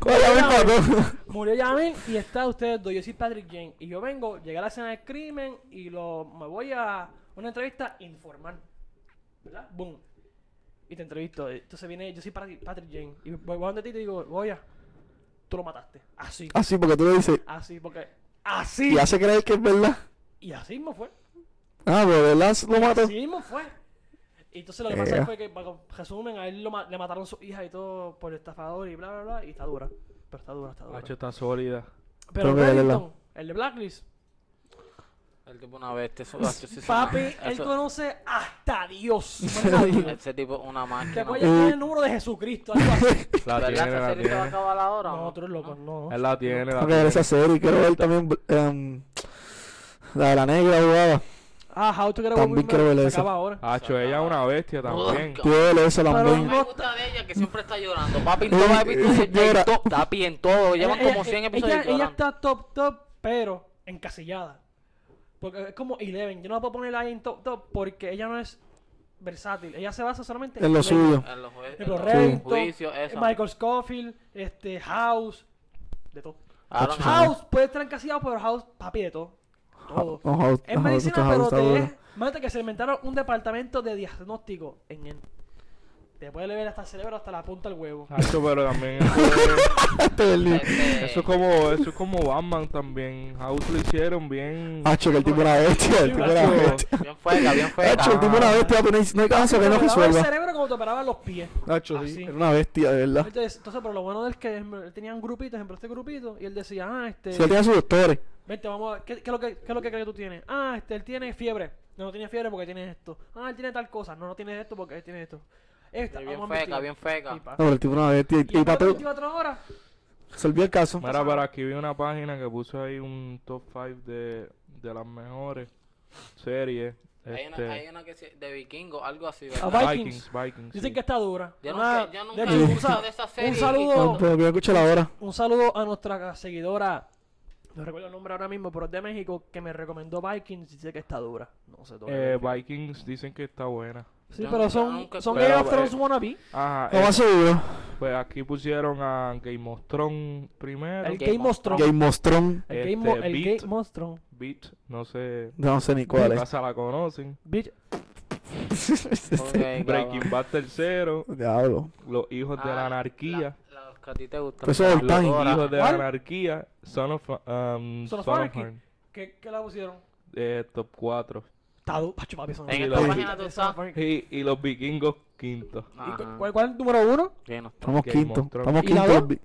[SPEAKER 2] ¿Cuál es la misma
[SPEAKER 1] murió Yamil y está ustedes dos. Yo soy Patrick Jane. Y yo vengo, llegué a la escena del crimen y lo, me voy a una entrevista informal. ¿Verdad? Boom. Y te entrevisto. Entonces viene, yo soy Patrick, Patrick Jane. Y voy, voy donde ti y te digo, voy a, tú lo mataste. Así.
[SPEAKER 2] Así, porque tú le dices.
[SPEAKER 1] Así, porque. Así.
[SPEAKER 2] Y hace creer que es verdad.
[SPEAKER 1] Y así mismo fue.
[SPEAKER 2] Ah, pero ¿verdad? Lo mató.
[SPEAKER 1] Así mismo fue. Y entonces lo que pasa
[SPEAKER 2] Ea.
[SPEAKER 1] fue que, para resumen, a él lo ma- le mataron su hija y todo por estafador y bla, bla, bla. Y está dura. Pero está dura, está dura.
[SPEAKER 4] Nacho está sólida.
[SPEAKER 1] Pero. Reddington, el de Blacklist,
[SPEAKER 3] El tipo una bestia, eso, hacho, sí,
[SPEAKER 1] papi,
[SPEAKER 3] eso-
[SPEAKER 1] él
[SPEAKER 3] eso-
[SPEAKER 1] conoce hasta Dios.
[SPEAKER 3] Ese tipo una
[SPEAKER 1] Te
[SPEAKER 3] máquina.
[SPEAKER 1] voy a tener el número de Jesucristo, algo así.
[SPEAKER 4] La
[SPEAKER 3] ¿Verdad?
[SPEAKER 4] tiene,
[SPEAKER 3] ¿Esa
[SPEAKER 4] la
[SPEAKER 3] se va a
[SPEAKER 4] tiene.
[SPEAKER 3] acabar ahora o
[SPEAKER 1] No, tú eres loco, no.
[SPEAKER 4] Él la tiene, la tiene.
[SPEAKER 2] esa serie. Quiero ver también em, la de la negra jugada.
[SPEAKER 1] Ah, How to Get Away
[SPEAKER 2] También
[SPEAKER 1] with
[SPEAKER 2] quiero
[SPEAKER 1] Murder,
[SPEAKER 2] ver
[SPEAKER 1] se
[SPEAKER 2] esa.
[SPEAKER 1] acaba ahora.
[SPEAKER 4] Hacho, ella es una bestia también.
[SPEAKER 2] Quiero ver esa
[SPEAKER 1] Pero
[SPEAKER 2] también.
[SPEAKER 3] Me gusta de ella que siempre está llorando. Papi, en
[SPEAKER 2] Eh,
[SPEAKER 3] los episodios
[SPEAKER 2] eh, llora.
[SPEAKER 3] en to- Papi, en todo. Llevan
[SPEAKER 1] Ella-
[SPEAKER 3] como 100
[SPEAKER 1] ella-
[SPEAKER 3] episodios
[SPEAKER 1] Ella, ella
[SPEAKER 3] llorando.
[SPEAKER 1] está top, top, pero encasillada. Porque es como Eleven. Yo no la puedo poner ahí en top, top porque ella no es versátil. Ella se basa solamente
[SPEAKER 2] En lo
[SPEAKER 1] Eleven.
[SPEAKER 2] suyo.
[SPEAKER 3] En los, jue- en
[SPEAKER 1] Ejemplo,
[SPEAKER 3] los
[SPEAKER 1] Reddington,
[SPEAKER 3] juicios, eso.
[SPEAKER 1] Michael Scofield, este, House, de todo.
[SPEAKER 3] Aaron. House
[SPEAKER 1] puede estar encasillado, pero House, papi, de todo. Todo.
[SPEAKER 2] House-
[SPEAKER 1] Es medicina, pero te es. Que se inventaron un departamento de diagnóstico en. Te puede leer hasta el cerebro, hasta la punta del huevo.
[SPEAKER 4] Hacho, pero también eso es,
[SPEAKER 2] Este
[SPEAKER 4] eso es como eso es como Batman también. House lo hicieron bien.
[SPEAKER 2] Hacho, que el tipo era bestia. El tipo era
[SPEAKER 4] Hacho.
[SPEAKER 2] bestia.
[SPEAKER 3] Bien fuega, bien fuega.
[SPEAKER 2] Hacho, el tipo era bestia. pero No hay- no hay caso que no
[SPEAKER 1] daba el
[SPEAKER 2] resuelva.
[SPEAKER 1] cerebro cuando te operaban los pies.
[SPEAKER 2] Nacho,
[SPEAKER 1] Así.
[SPEAKER 2] sí. Era una bestia, de verdad.
[SPEAKER 1] Entonces, entonces, pero lo bueno de él es que él tenía un grupito, ejemplo, este grupito, y él decía, ah, este...
[SPEAKER 2] Si él tenía sus doctores.
[SPEAKER 1] Vente, vamos a ver, ¿qué, qué es lo que, qué es lo que crees que tú tienes? Ah, este, él tiene fiebre. No, no tiene fiebre porque tiene esto. Ah, él tiene tal cosa. No, no tiene esto porque él tiene esto. Esta,
[SPEAKER 3] Bien
[SPEAKER 1] vamos a
[SPEAKER 3] feca,
[SPEAKER 1] investigar.
[SPEAKER 3] bien feca.
[SPEAKER 1] Y pa.
[SPEAKER 2] No, pero el tipo era una bestia.
[SPEAKER 1] Y
[SPEAKER 2] Y, para
[SPEAKER 1] 24 horas,
[SPEAKER 2] resolvió el caso.
[SPEAKER 4] Mira, pero aquí vi una página que puso ahí un top 5 de, de las mejores series.
[SPEAKER 3] Hay una,
[SPEAKER 4] Este,
[SPEAKER 3] hay una que se- de vikingo, algo así,
[SPEAKER 1] Ah,
[SPEAKER 3] ¿verdad?
[SPEAKER 1] Vikings.
[SPEAKER 4] Vikings, Vikings.
[SPEAKER 1] dicen
[SPEAKER 4] sí.
[SPEAKER 1] que está dura.
[SPEAKER 3] Yo
[SPEAKER 1] Una-
[SPEAKER 3] nunca, yo nunca
[SPEAKER 1] de
[SPEAKER 3] he
[SPEAKER 1] hecho, un,
[SPEAKER 3] escuchado de esa serie.
[SPEAKER 1] saludo,
[SPEAKER 2] Pero voy a escuchar ahora.
[SPEAKER 1] un saludo a nuestra seguidora. No recuerdo el nombre ahora mismo, pero es de México, que me recomendó Vikings y dice que está dura. No sé todavía.
[SPEAKER 4] Eh, Vikings dicen que está buena.
[SPEAKER 1] Sí,
[SPEAKER 3] yo
[SPEAKER 1] pero
[SPEAKER 3] nunca-
[SPEAKER 1] son,
[SPEAKER 3] nunca-
[SPEAKER 1] son
[SPEAKER 4] pero,
[SPEAKER 1] Game of Thrones
[SPEAKER 4] eh,
[SPEAKER 1] wannabe.
[SPEAKER 4] Ajá,
[SPEAKER 2] Lo
[SPEAKER 4] eh,
[SPEAKER 2] más seguro.
[SPEAKER 4] pues aquí pusieron a Game of Thrones primero.
[SPEAKER 1] El
[SPEAKER 3] Game
[SPEAKER 1] Game
[SPEAKER 3] of
[SPEAKER 1] Thrones.
[SPEAKER 2] Game of Thrones.
[SPEAKER 1] El
[SPEAKER 4] Este,
[SPEAKER 1] Game, el
[SPEAKER 4] Beat.
[SPEAKER 1] Game of Thrones.
[SPEAKER 4] Beat, no sé.
[SPEAKER 2] No sé ni cuál es.
[SPEAKER 4] Casa la conocen.
[SPEAKER 1] Bitch,
[SPEAKER 3] Ok,
[SPEAKER 4] Breaking. Bad tercero.
[SPEAKER 2] Diablo.
[SPEAKER 4] Los hijos de
[SPEAKER 3] Ah,
[SPEAKER 4] la anarquía.
[SPEAKER 3] la- Los que a ti te gustan.
[SPEAKER 2] Eso es
[SPEAKER 3] lodoras.
[SPEAKER 4] Hijos de la anarquía. Son of, um,
[SPEAKER 1] Son of
[SPEAKER 4] Son of.
[SPEAKER 1] ¿qué, ¿qué la pusieron?
[SPEAKER 4] Eh, top 4.
[SPEAKER 1] Está dura. Pacho, papi, son
[SPEAKER 3] En
[SPEAKER 4] esta
[SPEAKER 3] página tú estás.
[SPEAKER 4] Y, y los vikingos quinto.
[SPEAKER 1] ¿Y
[SPEAKER 3] Ajá.
[SPEAKER 1] cu- ¿Cuál, ¿Cuál es el número uno?
[SPEAKER 3] Bien, no está.
[SPEAKER 2] Estamos
[SPEAKER 4] Game
[SPEAKER 2] quinto.
[SPEAKER 4] Thrones.
[SPEAKER 2] Estamos
[SPEAKER 1] ¿Y la
[SPEAKER 2] quinto.
[SPEAKER 1] dos?
[SPEAKER 2] bi-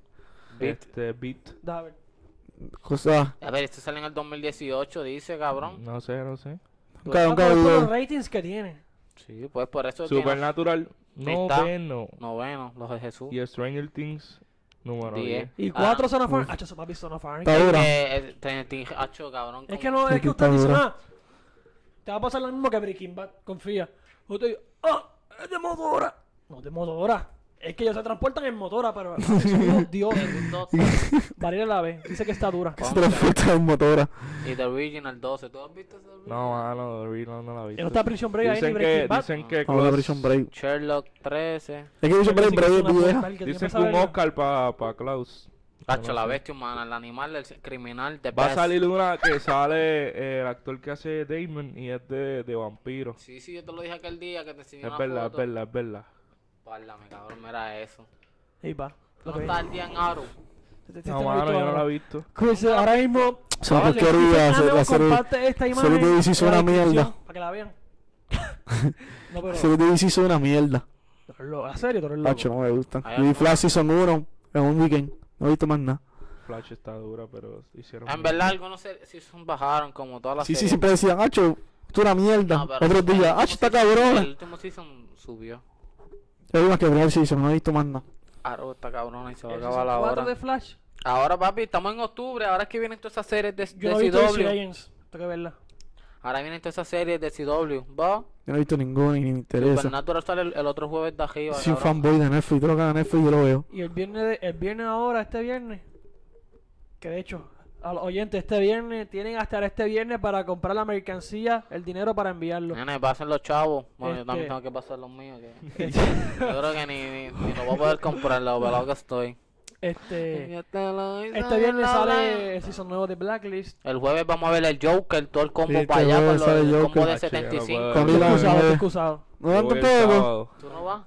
[SPEAKER 3] Beat.
[SPEAKER 4] Este, Beat.
[SPEAKER 1] Da, a ver.
[SPEAKER 2] Cosa.
[SPEAKER 3] A ver, este sale en el 2018, dice, cabrón.
[SPEAKER 4] No sé, no sé.
[SPEAKER 2] Nunca,
[SPEAKER 1] Ah,
[SPEAKER 2] nunca
[SPEAKER 1] pero es por
[SPEAKER 2] vi-
[SPEAKER 1] los ratings que tiene.
[SPEAKER 3] Sí, pues por eso es
[SPEAKER 4] Supernatural.
[SPEAKER 3] Está.
[SPEAKER 4] Noveno.
[SPEAKER 3] noveno, los de Jesús.
[SPEAKER 4] Y Stranger Things. Número
[SPEAKER 3] Diez.
[SPEAKER 4] 10.
[SPEAKER 1] Y cuatro
[SPEAKER 3] Ah,
[SPEAKER 1] son. Hacho, eso papi, son.
[SPEAKER 2] Está dura.
[SPEAKER 3] Que, eh, hacho, cabrón.
[SPEAKER 1] Es
[SPEAKER 3] como-
[SPEAKER 1] que no, es
[SPEAKER 2] que
[SPEAKER 1] usted dice,
[SPEAKER 2] dura.
[SPEAKER 1] ah, te va a pasar lo mismo que Breaking Bad, confía. Usted dice, ah, es de motora. No, de motora. Es que ellos se transportan en motora, pero papi, son dioses. Valeria la ve, dice que está dura.
[SPEAKER 2] Que se transporta en motora.
[SPEAKER 3] Y The Original 12. ¿Tú has visto ese Original?
[SPEAKER 4] No, mano, The Real no la vi.
[SPEAKER 1] Y no está Prison Break ahí ni
[SPEAKER 4] Dicen que,
[SPEAKER 1] Breaking Bad.
[SPEAKER 4] dicen que,
[SPEAKER 2] Vamos a
[SPEAKER 4] Close-
[SPEAKER 2] Prison Break.
[SPEAKER 3] Sherlock 13.
[SPEAKER 2] Es que Prison Break
[SPEAKER 1] es
[SPEAKER 2] vieja.
[SPEAKER 4] dicen que un. Oscar para pa Klaus.
[SPEAKER 3] Hacho,
[SPEAKER 4] no
[SPEAKER 3] la bestia humana, el animal, el criminal, The
[SPEAKER 4] Va a salir una que sale eh, el actor que hace Damon y es de, de vampiro.
[SPEAKER 3] Sí, sí, yo te lo dije aquel día que te enseñé
[SPEAKER 4] Es
[SPEAKER 3] una
[SPEAKER 4] verdad, es verdad, es verdad.
[SPEAKER 3] Párlame, cabrón, mira eso.
[SPEAKER 1] Ahí va. Lo
[SPEAKER 3] ¿No
[SPEAKER 1] que
[SPEAKER 3] está el día en Aro?
[SPEAKER 1] Te- te- te-
[SPEAKER 4] No, mano, yo no la he visto.
[SPEAKER 1] Chris, ahora mismo.
[SPEAKER 2] Son
[SPEAKER 1] Vale,
[SPEAKER 2] porquerías,
[SPEAKER 1] "Ah, no, comparte esta imagen. la
[SPEAKER 2] una mierda.
[SPEAKER 1] Para que la vean. no, pero.
[SPEAKER 2] Son una mierda.
[SPEAKER 1] tú ¿A serio? Tú.
[SPEAKER 2] Hacho, no me gustan.
[SPEAKER 3] Alguna-
[SPEAKER 2] Flash Season 1 en un weekend. No he visto más nada.
[SPEAKER 4] Flash está dura, pero hicieron.
[SPEAKER 3] En verdad, algunos se, sí son bajaron como todas las
[SPEAKER 2] Sí, sí,
[SPEAKER 3] series.
[SPEAKER 2] siempre decían, Hacho, tú una mierda.
[SPEAKER 3] No, pero
[SPEAKER 2] Otros
[SPEAKER 3] el
[SPEAKER 2] días,
[SPEAKER 3] último
[SPEAKER 2] Hacho, está
[SPEAKER 3] season-
[SPEAKER 2] cabrona.
[SPEAKER 3] El último season subió.
[SPEAKER 2] Yo más que el primer season, no he visto más nada.
[SPEAKER 3] Aro está cabrona y se va a acabar la hora.
[SPEAKER 1] de Flash.
[SPEAKER 3] Ahora, papi, estamos en octubre. Ahora es que vienen todas esas series de,
[SPEAKER 1] Yo
[SPEAKER 3] de
[SPEAKER 1] no he visto
[SPEAKER 3] CW.
[SPEAKER 1] Tengo que verla.
[SPEAKER 3] Ahora vienen todas esas series de CW. ¿Va?
[SPEAKER 2] Yo no he visto ninguno y ni me interesa.
[SPEAKER 3] Supernatural sale el, el otro jueves de arriba.
[SPEAKER 2] Soy un fanboy de Netflix, todo lo que Netflix yo lo veo.
[SPEAKER 1] Y el viernes, de- el viernes ahora, este viernes, que de hecho, a los oyentes, este viernes, tienen hasta este viernes para comprar la mercancía, el dinero para enviarlo.
[SPEAKER 3] Nene, pasen los chavos. Bueno, yo también
[SPEAKER 1] Este-
[SPEAKER 3] tengo que pasar los míos. que- yo creo que ni, ni, ni lo voy a poder comprar, lo velado que estoy.
[SPEAKER 1] Este,
[SPEAKER 3] Este
[SPEAKER 1] este viernes sale el season nuevo de Blacklist.
[SPEAKER 3] El jueves vamos a ver el Joker, todo el combo
[SPEAKER 2] Sí,
[SPEAKER 3] para
[SPEAKER 2] este
[SPEAKER 3] allá con
[SPEAKER 2] jueves sale
[SPEAKER 3] el
[SPEAKER 2] Joker.
[SPEAKER 3] combo de
[SPEAKER 4] Ah, chico, no
[SPEAKER 3] 75.
[SPEAKER 4] puedo.
[SPEAKER 2] Con
[SPEAKER 1] Estoy
[SPEAKER 2] Lila
[SPEAKER 1] excusado, estoy
[SPEAKER 2] nueve.
[SPEAKER 1] excusado.
[SPEAKER 2] ¿No
[SPEAKER 4] Yo voy el
[SPEAKER 2] tampoco?
[SPEAKER 4] sábado.
[SPEAKER 3] ¿Tú no vas?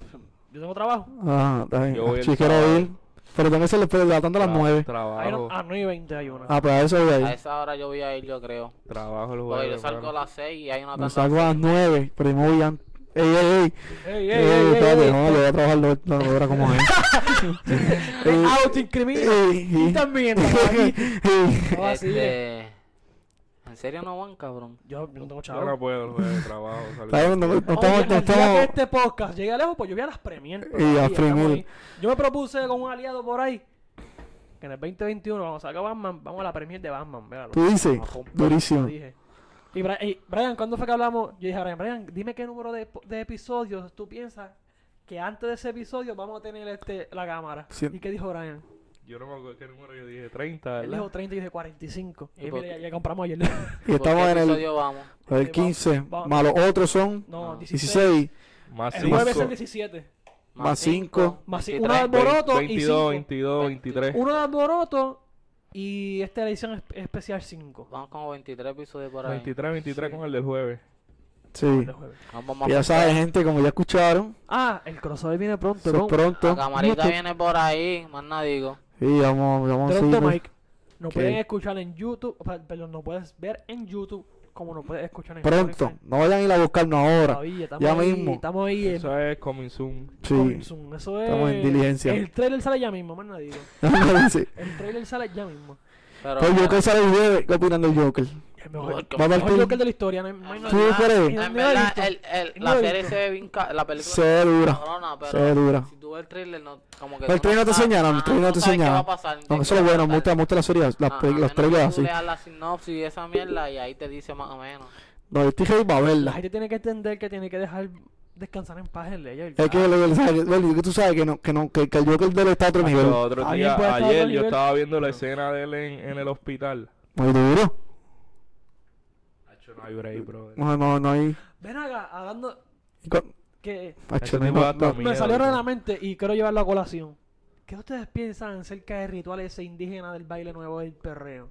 [SPEAKER 1] Yo tengo trabajo.
[SPEAKER 2] Ah, está bien.
[SPEAKER 4] Yo voy el
[SPEAKER 2] Sí, quiero
[SPEAKER 4] sábado.
[SPEAKER 2] ir. Pero también se le puede levantando a las
[SPEAKER 4] Tra-
[SPEAKER 2] 9.
[SPEAKER 1] Ahí
[SPEAKER 4] Trabajo,
[SPEAKER 1] no, a 9 y 20 hay una.
[SPEAKER 2] Ah, pues a eso voy a
[SPEAKER 3] A
[SPEAKER 2] ir.
[SPEAKER 3] esa hora yo voy a ir, yo creo.
[SPEAKER 4] trabajo el
[SPEAKER 3] Porque
[SPEAKER 4] jueves.
[SPEAKER 3] yo salgo a las 6 y hay una
[SPEAKER 2] Me
[SPEAKER 3] tanda
[SPEAKER 2] salgo a las 9, pero me voy antes. Ey, ey, ey.
[SPEAKER 1] ¡Ey, ey,
[SPEAKER 2] Ey,
[SPEAKER 1] ey! ey,
[SPEAKER 2] espérate,
[SPEAKER 1] ey.
[SPEAKER 2] no, le voy a trabajar la la hora como es.
[SPEAKER 1] Autoincrimina. Y también. No vacile.
[SPEAKER 3] Este... ¿En serio no van, cabrón?
[SPEAKER 1] Yo yo no tengo
[SPEAKER 4] Yo
[SPEAKER 1] chavo.
[SPEAKER 4] no puedo de trabajo.
[SPEAKER 2] bien, no- no estamos- no
[SPEAKER 1] que
[SPEAKER 2] estamos-
[SPEAKER 1] este podcast llegue lejos, pues yo voy a las premier.
[SPEAKER 2] Y a Premier.
[SPEAKER 1] Yo me propuse con un aliado por ahí que en el 2021, cuando salga Batman, vamos a la premier de Batman. Véalo.
[SPEAKER 2] Tú dices, durísimo.
[SPEAKER 1] dije. Y, Bra- y, Brian, ¿cuándo fue que hablamos? Yo dije a Brian, Brian, dime qué número de, de episodios tú piensas que antes de ese episodio vamos a tener este, la cámara.
[SPEAKER 2] Cien-
[SPEAKER 1] ¿Y qué dijo Brian?
[SPEAKER 4] Yo no me acuerdo qué número yo dije. 30,
[SPEAKER 1] Él
[SPEAKER 4] ¿verdad?
[SPEAKER 1] dijo 30 y yo dije 45.
[SPEAKER 3] ¿Y
[SPEAKER 1] Y, mira, ya, ya compramos ayer.
[SPEAKER 2] Y estamos
[SPEAKER 3] ¿Por qué
[SPEAKER 2] en el,
[SPEAKER 3] episodio vamos?
[SPEAKER 2] el
[SPEAKER 1] Sí,
[SPEAKER 2] 15,
[SPEAKER 1] vamos-
[SPEAKER 2] más los otros son
[SPEAKER 1] no,
[SPEAKER 3] No.
[SPEAKER 1] 16.
[SPEAKER 2] 16,
[SPEAKER 4] Más
[SPEAKER 1] El
[SPEAKER 4] 5.
[SPEAKER 1] jueves es el 17.
[SPEAKER 2] Más cinco.
[SPEAKER 1] Más ci-
[SPEAKER 3] 23.
[SPEAKER 1] uno de alboroto y
[SPEAKER 4] 22,
[SPEAKER 1] cinco.
[SPEAKER 4] 22, 23.
[SPEAKER 1] Uno de alboroto y esta edición es- especial 5.
[SPEAKER 3] Vamos como 23 episodios por ahí.
[SPEAKER 4] 23, 23 con el del jueves.
[SPEAKER 2] Sí.
[SPEAKER 3] Vamos
[SPEAKER 2] Ya saben, gente, como ya escucharon,
[SPEAKER 1] Ah, el crossover viene pronto. ¿no?
[SPEAKER 2] pronto.
[SPEAKER 3] La camarita viene por ahí, más nada digo.
[SPEAKER 2] Sí, vamos, vamos a seguir.
[SPEAKER 1] mic. Nos
[SPEAKER 2] ¿Qué?
[SPEAKER 1] pueden escuchar en YouTube, o sea, perdón, nos puedes ver en YouTube como nos puedes escuchar en
[SPEAKER 2] Pronto.
[SPEAKER 1] Spotify.
[SPEAKER 2] No vayan a ir a buscarnos ahora.
[SPEAKER 1] Todavía, estamos
[SPEAKER 2] Ya
[SPEAKER 1] ahí,
[SPEAKER 2] mismo.
[SPEAKER 1] Estamos ahí en
[SPEAKER 4] Eso es coming soon.
[SPEAKER 2] Sí.
[SPEAKER 1] Coming soon. Eso es.
[SPEAKER 2] Estamos en diligencia.
[SPEAKER 1] El trailer sale ya mismo, más nadie. digo.
[SPEAKER 2] sí.
[SPEAKER 1] El trailer sale ya mismo.
[SPEAKER 3] Pero,
[SPEAKER 2] Pues Joker sale el video. ¿Qué opinan del Joker?
[SPEAKER 1] El mejor, el
[SPEAKER 2] va a
[SPEAKER 1] mejor
[SPEAKER 2] partir-
[SPEAKER 1] Joker de la historia. No hay, no hay
[SPEAKER 2] ¿Tú
[SPEAKER 1] nadie.
[SPEAKER 2] crees?
[SPEAKER 1] no-
[SPEAKER 3] en verdad, el, el,
[SPEAKER 1] no
[SPEAKER 3] la
[SPEAKER 1] he
[SPEAKER 3] serie se ve bien. La película
[SPEAKER 2] Se ve dura.
[SPEAKER 3] cabrona, pero
[SPEAKER 2] Se ve dura.
[SPEAKER 3] Si tú ves el trailer, no, como que.
[SPEAKER 2] Pero el trailer no te enseñaron, el trailer no te
[SPEAKER 3] va a pasar,
[SPEAKER 2] No,
[SPEAKER 3] de
[SPEAKER 2] eso es
[SPEAKER 3] va a
[SPEAKER 2] bueno. Me gusta,
[SPEAKER 3] tratar.
[SPEAKER 2] me gusta la serie, las,
[SPEAKER 3] Ajá, a
[SPEAKER 2] las
[SPEAKER 3] tú
[SPEAKER 2] así.
[SPEAKER 3] la sinopsis y esa mierda y ahí te dice más o menos.
[SPEAKER 2] No, yo estoy para
[SPEAKER 1] La
[SPEAKER 2] verla.
[SPEAKER 1] gente tiene que entender que tiene que dejar descansar en paz el Ledger.
[SPEAKER 2] Es que. Loli, que tú sabes que, no, que, no, que, que el Joker del está a otro nivel.
[SPEAKER 1] A otro
[SPEAKER 4] ayer yo
[SPEAKER 1] nivel.
[SPEAKER 4] estaba viendo la escena de él en, en el hospital.
[SPEAKER 2] Muy duro.
[SPEAKER 4] No hay break, bro.
[SPEAKER 2] No, no, no hay.
[SPEAKER 1] Ven acá, hablando
[SPEAKER 2] con-
[SPEAKER 1] que
[SPEAKER 2] no no- no-
[SPEAKER 4] miedo,
[SPEAKER 1] me salió
[SPEAKER 4] bro.
[SPEAKER 1] la mente y quiero llevarlo a colación. ¿Qué ustedes piensan acerca del ritual ese indígena del baile nuevo del perreo?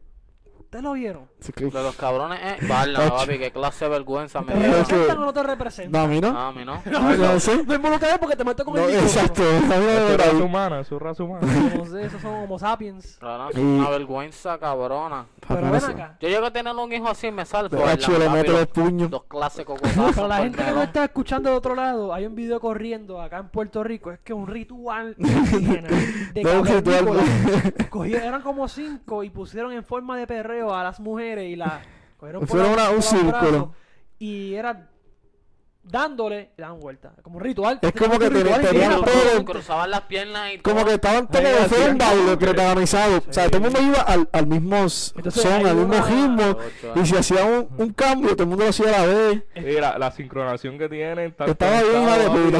[SPEAKER 1] ¿Ustedes lo vieron?
[SPEAKER 2] sí que-
[SPEAKER 3] De los cabrones, eh. Bala,
[SPEAKER 2] Ocho.
[SPEAKER 3] papi, qué clase de vergüenza me
[SPEAKER 1] ¿Te
[SPEAKER 2] que-
[SPEAKER 1] o no te
[SPEAKER 2] No,
[SPEAKER 1] representan?
[SPEAKER 2] a mí no.
[SPEAKER 3] Ah, a mí no.
[SPEAKER 2] No, no sé.
[SPEAKER 1] No involucré porque te meto con
[SPEAKER 2] No,
[SPEAKER 1] el micrófono.
[SPEAKER 2] exacto. No
[SPEAKER 4] Es su raza humana, es su raza humana.
[SPEAKER 1] No sé, esos son homo sapiens.
[SPEAKER 3] Claro, es
[SPEAKER 2] Y-
[SPEAKER 3] una vergüenza cabrona.
[SPEAKER 1] Pero ven acá.
[SPEAKER 3] Yo llego a tener un hijo así, me salto.
[SPEAKER 2] De Hacho, le mete los puños.
[SPEAKER 3] Dos clases cocotazos.
[SPEAKER 1] Para la gente que no está escuchando de otro lado, hay un video corriendo acá en Puerto Rico. Es que un ritual indígena de
[SPEAKER 2] No,
[SPEAKER 1] eran como cinco y pusieron en forma de perreo a las mujeres y las cogieron por la-
[SPEAKER 2] una- un
[SPEAKER 1] por los
[SPEAKER 2] círculo.
[SPEAKER 1] brazos Y era dándole, le dan vuelta. Como un ritual.
[SPEAKER 2] Es como que tenían- todo-
[SPEAKER 3] Cruzaban las piernas y
[SPEAKER 2] Como
[SPEAKER 3] todo.
[SPEAKER 2] que estaban todos fuera un
[SPEAKER 4] hacían
[SPEAKER 2] baile
[SPEAKER 4] como que-
[SPEAKER 2] protagonizado. O sea, todo el mundo iba al, al mismo son, al mismo
[SPEAKER 1] una-
[SPEAKER 2] ritmo. Y si hacía un, un cambio, todo el mundo lo hacía a la vez.
[SPEAKER 4] Mira, la sincronación que tienen está
[SPEAKER 2] Estaba bien, hija de puta.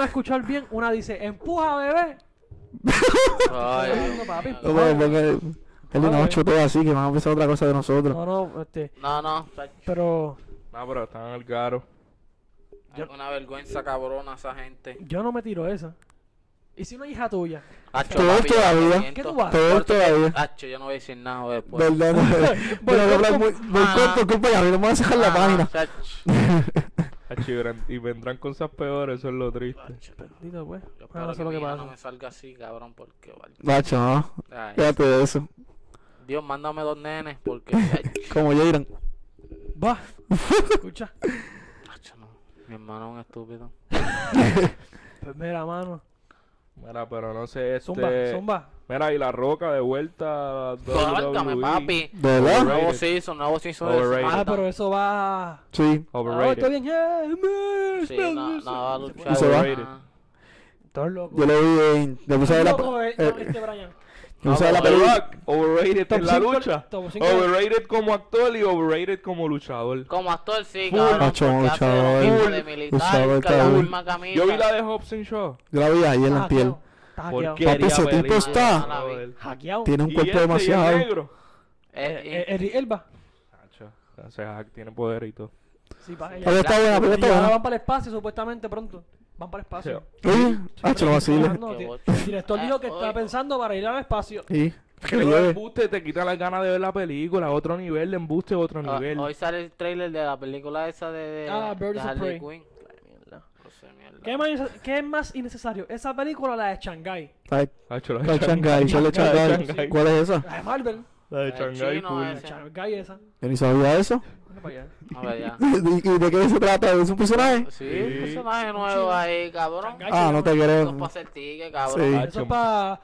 [SPEAKER 1] a escuchar bien, una dice, empuja bebé.
[SPEAKER 3] Ay,
[SPEAKER 1] papi.
[SPEAKER 2] No, él
[SPEAKER 1] Ay.
[SPEAKER 2] Nacho todo así, que van a pensar otra cosa de nosotros.
[SPEAKER 1] No, no, este,
[SPEAKER 3] No, no.
[SPEAKER 1] pero
[SPEAKER 4] No, pero están al caro.
[SPEAKER 3] Hay una vergüenza cabrona esa gente.
[SPEAKER 1] yo no me tiro esa. ¿Y si una hija tuya?
[SPEAKER 3] Hacho,
[SPEAKER 2] Peor
[SPEAKER 3] papi, yo
[SPEAKER 2] todavía.
[SPEAKER 1] ¿Qué tú vas?
[SPEAKER 2] Peor todavía.
[SPEAKER 3] Hacho, yo no voy a decir nada después.
[SPEAKER 2] ¿Verdad? No,
[SPEAKER 1] Voy
[SPEAKER 2] Yo no voy a
[SPEAKER 3] Ah.
[SPEAKER 2] corto, culpa mí no me van a dejar la
[SPEAKER 3] Ah,
[SPEAKER 2] página.
[SPEAKER 4] Hacho, y vendrán cosas peores, eso es lo triste.
[SPEAKER 1] Bendito, pues.
[SPEAKER 3] Yo
[SPEAKER 1] Ah,
[SPEAKER 3] espero
[SPEAKER 1] no sé
[SPEAKER 3] que
[SPEAKER 1] lo que pasa.
[SPEAKER 3] no me salga así, cabrón, porque...
[SPEAKER 2] Nacho, no.
[SPEAKER 3] Ay,
[SPEAKER 2] Fíjate de eso.
[SPEAKER 3] Dios, mándame dos nenes, porque...
[SPEAKER 2] Como Jairan.
[SPEAKER 1] Va. Escucha.
[SPEAKER 3] Hacho, no. Mi hermano es un estúpido.
[SPEAKER 1] Pues mira, mano.
[SPEAKER 4] Mira, pero no sé,
[SPEAKER 1] Zumba,
[SPEAKER 4] este...
[SPEAKER 1] zumba.
[SPEAKER 4] Mira, y la roca de vuelta
[SPEAKER 3] Suéltame,
[SPEAKER 4] WWE.
[SPEAKER 3] papi.
[SPEAKER 2] ¿De verdad?
[SPEAKER 3] Nuevo
[SPEAKER 4] Overrated.
[SPEAKER 3] season, nuevo season.
[SPEAKER 4] Overrated.
[SPEAKER 1] Ah, pero eso va.
[SPEAKER 2] Sí.
[SPEAKER 1] Ah,
[SPEAKER 4] Overrated.
[SPEAKER 1] estoy bien. eh, me-
[SPEAKER 3] Sí, no, no va a luchar.
[SPEAKER 2] Y se va.
[SPEAKER 3] Ah.
[SPEAKER 1] Todo loco.
[SPEAKER 2] Yo lo vi en. Le puse a ver la.
[SPEAKER 1] Loco, eh, no,
[SPEAKER 2] eh,
[SPEAKER 1] este Brian.
[SPEAKER 2] Le puse a ver la película.
[SPEAKER 4] Rock, overrated en la
[SPEAKER 1] cinco-
[SPEAKER 4] lucha. Overrated como actor y overrated como luchador.
[SPEAKER 3] Como actor, sí,
[SPEAKER 4] Full.
[SPEAKER 3] cabrón.
[SPEAKER 2] Macho, luchador.
[SPEAKER 4] Yo vi la de Hobson Shaw.
[SPEAKER 2] Yo la vi ayer en la piel. Papi, ese tipo
[SPEAKER 4] película,
[SPEAKER 2] está-. Tiene un cuerpo
[SPEAKER 4] este,
[SPEAKER 2] demasiado.
[SPEAKER 4] negro.
[SPEAKER 3] Eh,
[SPEAKER 1] Eh, eh, Elba.
[SPEAKER 4] O sea, tiene poder y todo.
[SPEAKER 1] Sí,
[SPEAKER 2] está buena, está
[SPEAKER 1] ahora
[SPEAKER 2] buena.
[SPEAKER 1] van para el espacio, supuestamente, pronto. Van para el espacio.
[SPEAKER 2] Oye, Hacho, lo
[SPEAKER 3] bocho.
[SPEAKER 1] El director dijo que
[SPEAKER 3] Eh,
[SPEAKER 1] está
[SPEAKER 3] oigo.
[SPEAKER 1] pensando para ir al espacio.
[SPEAKER 2] Sí. Que
[SPEAKER 4] Pero
[SPEAKER 2] lleve.
[SPEAKER 4] embuste te quita las ganas de ver la película. Otro nivel de embuste, otro
[SPEAKER 3] Ah,
[SPEAKER 4] nivel.
[SPEAKER 3] Hoy sale el trailer de la película esa de, de,
[SPEAKER 1] Ah, Birds
[SPEAKER 3] de
[SPEAKER 1] of
[SPEAKER 3] Harley
[SPEAKER 1] Prey.
[SPEAKER 3] Quinn. No sé, mierda.
[SPEAKER 1] ¿Qué, más, qué es más innecesario? ¿Esa película o la de Shanghai?
[SPEAKER 2] Ay,
[SPEAKER 4] Hacho, la de.
[SPEAKER 2] Shanghai. ¿Cuál es esa?
[SPEAKER 1] La de Marvel.
[SPEAKER 4] La de Shanghai,
[SPEAKER 3] chino
[SPEAKER 4] cool.
[SPEAKER 3] Ese.
[SPEAKER 1] Shanghai esa.
[SPEAKER 2] Yo ni sabía eso.
[SPEAKER 1] Mira para allá.
[SPEAKER 3] A ver, ya.
[SPEAKER 2] ¿Y de qué se trata? ¿Es un personaje?
[SPEAKER 3] Sí,
[SPEAKER 4] Sí.
[SPEAKER 3] un personaje nuevo ahí, cabrón.
[SPEAKER 1] Shanghai
[SPEAKER 2] Ah, no te
[SPEAKER 3] Eso es para hacer tique, cabrón.
[SPEAKER 2] Sí.
[SPEAKER 1] Eso es para...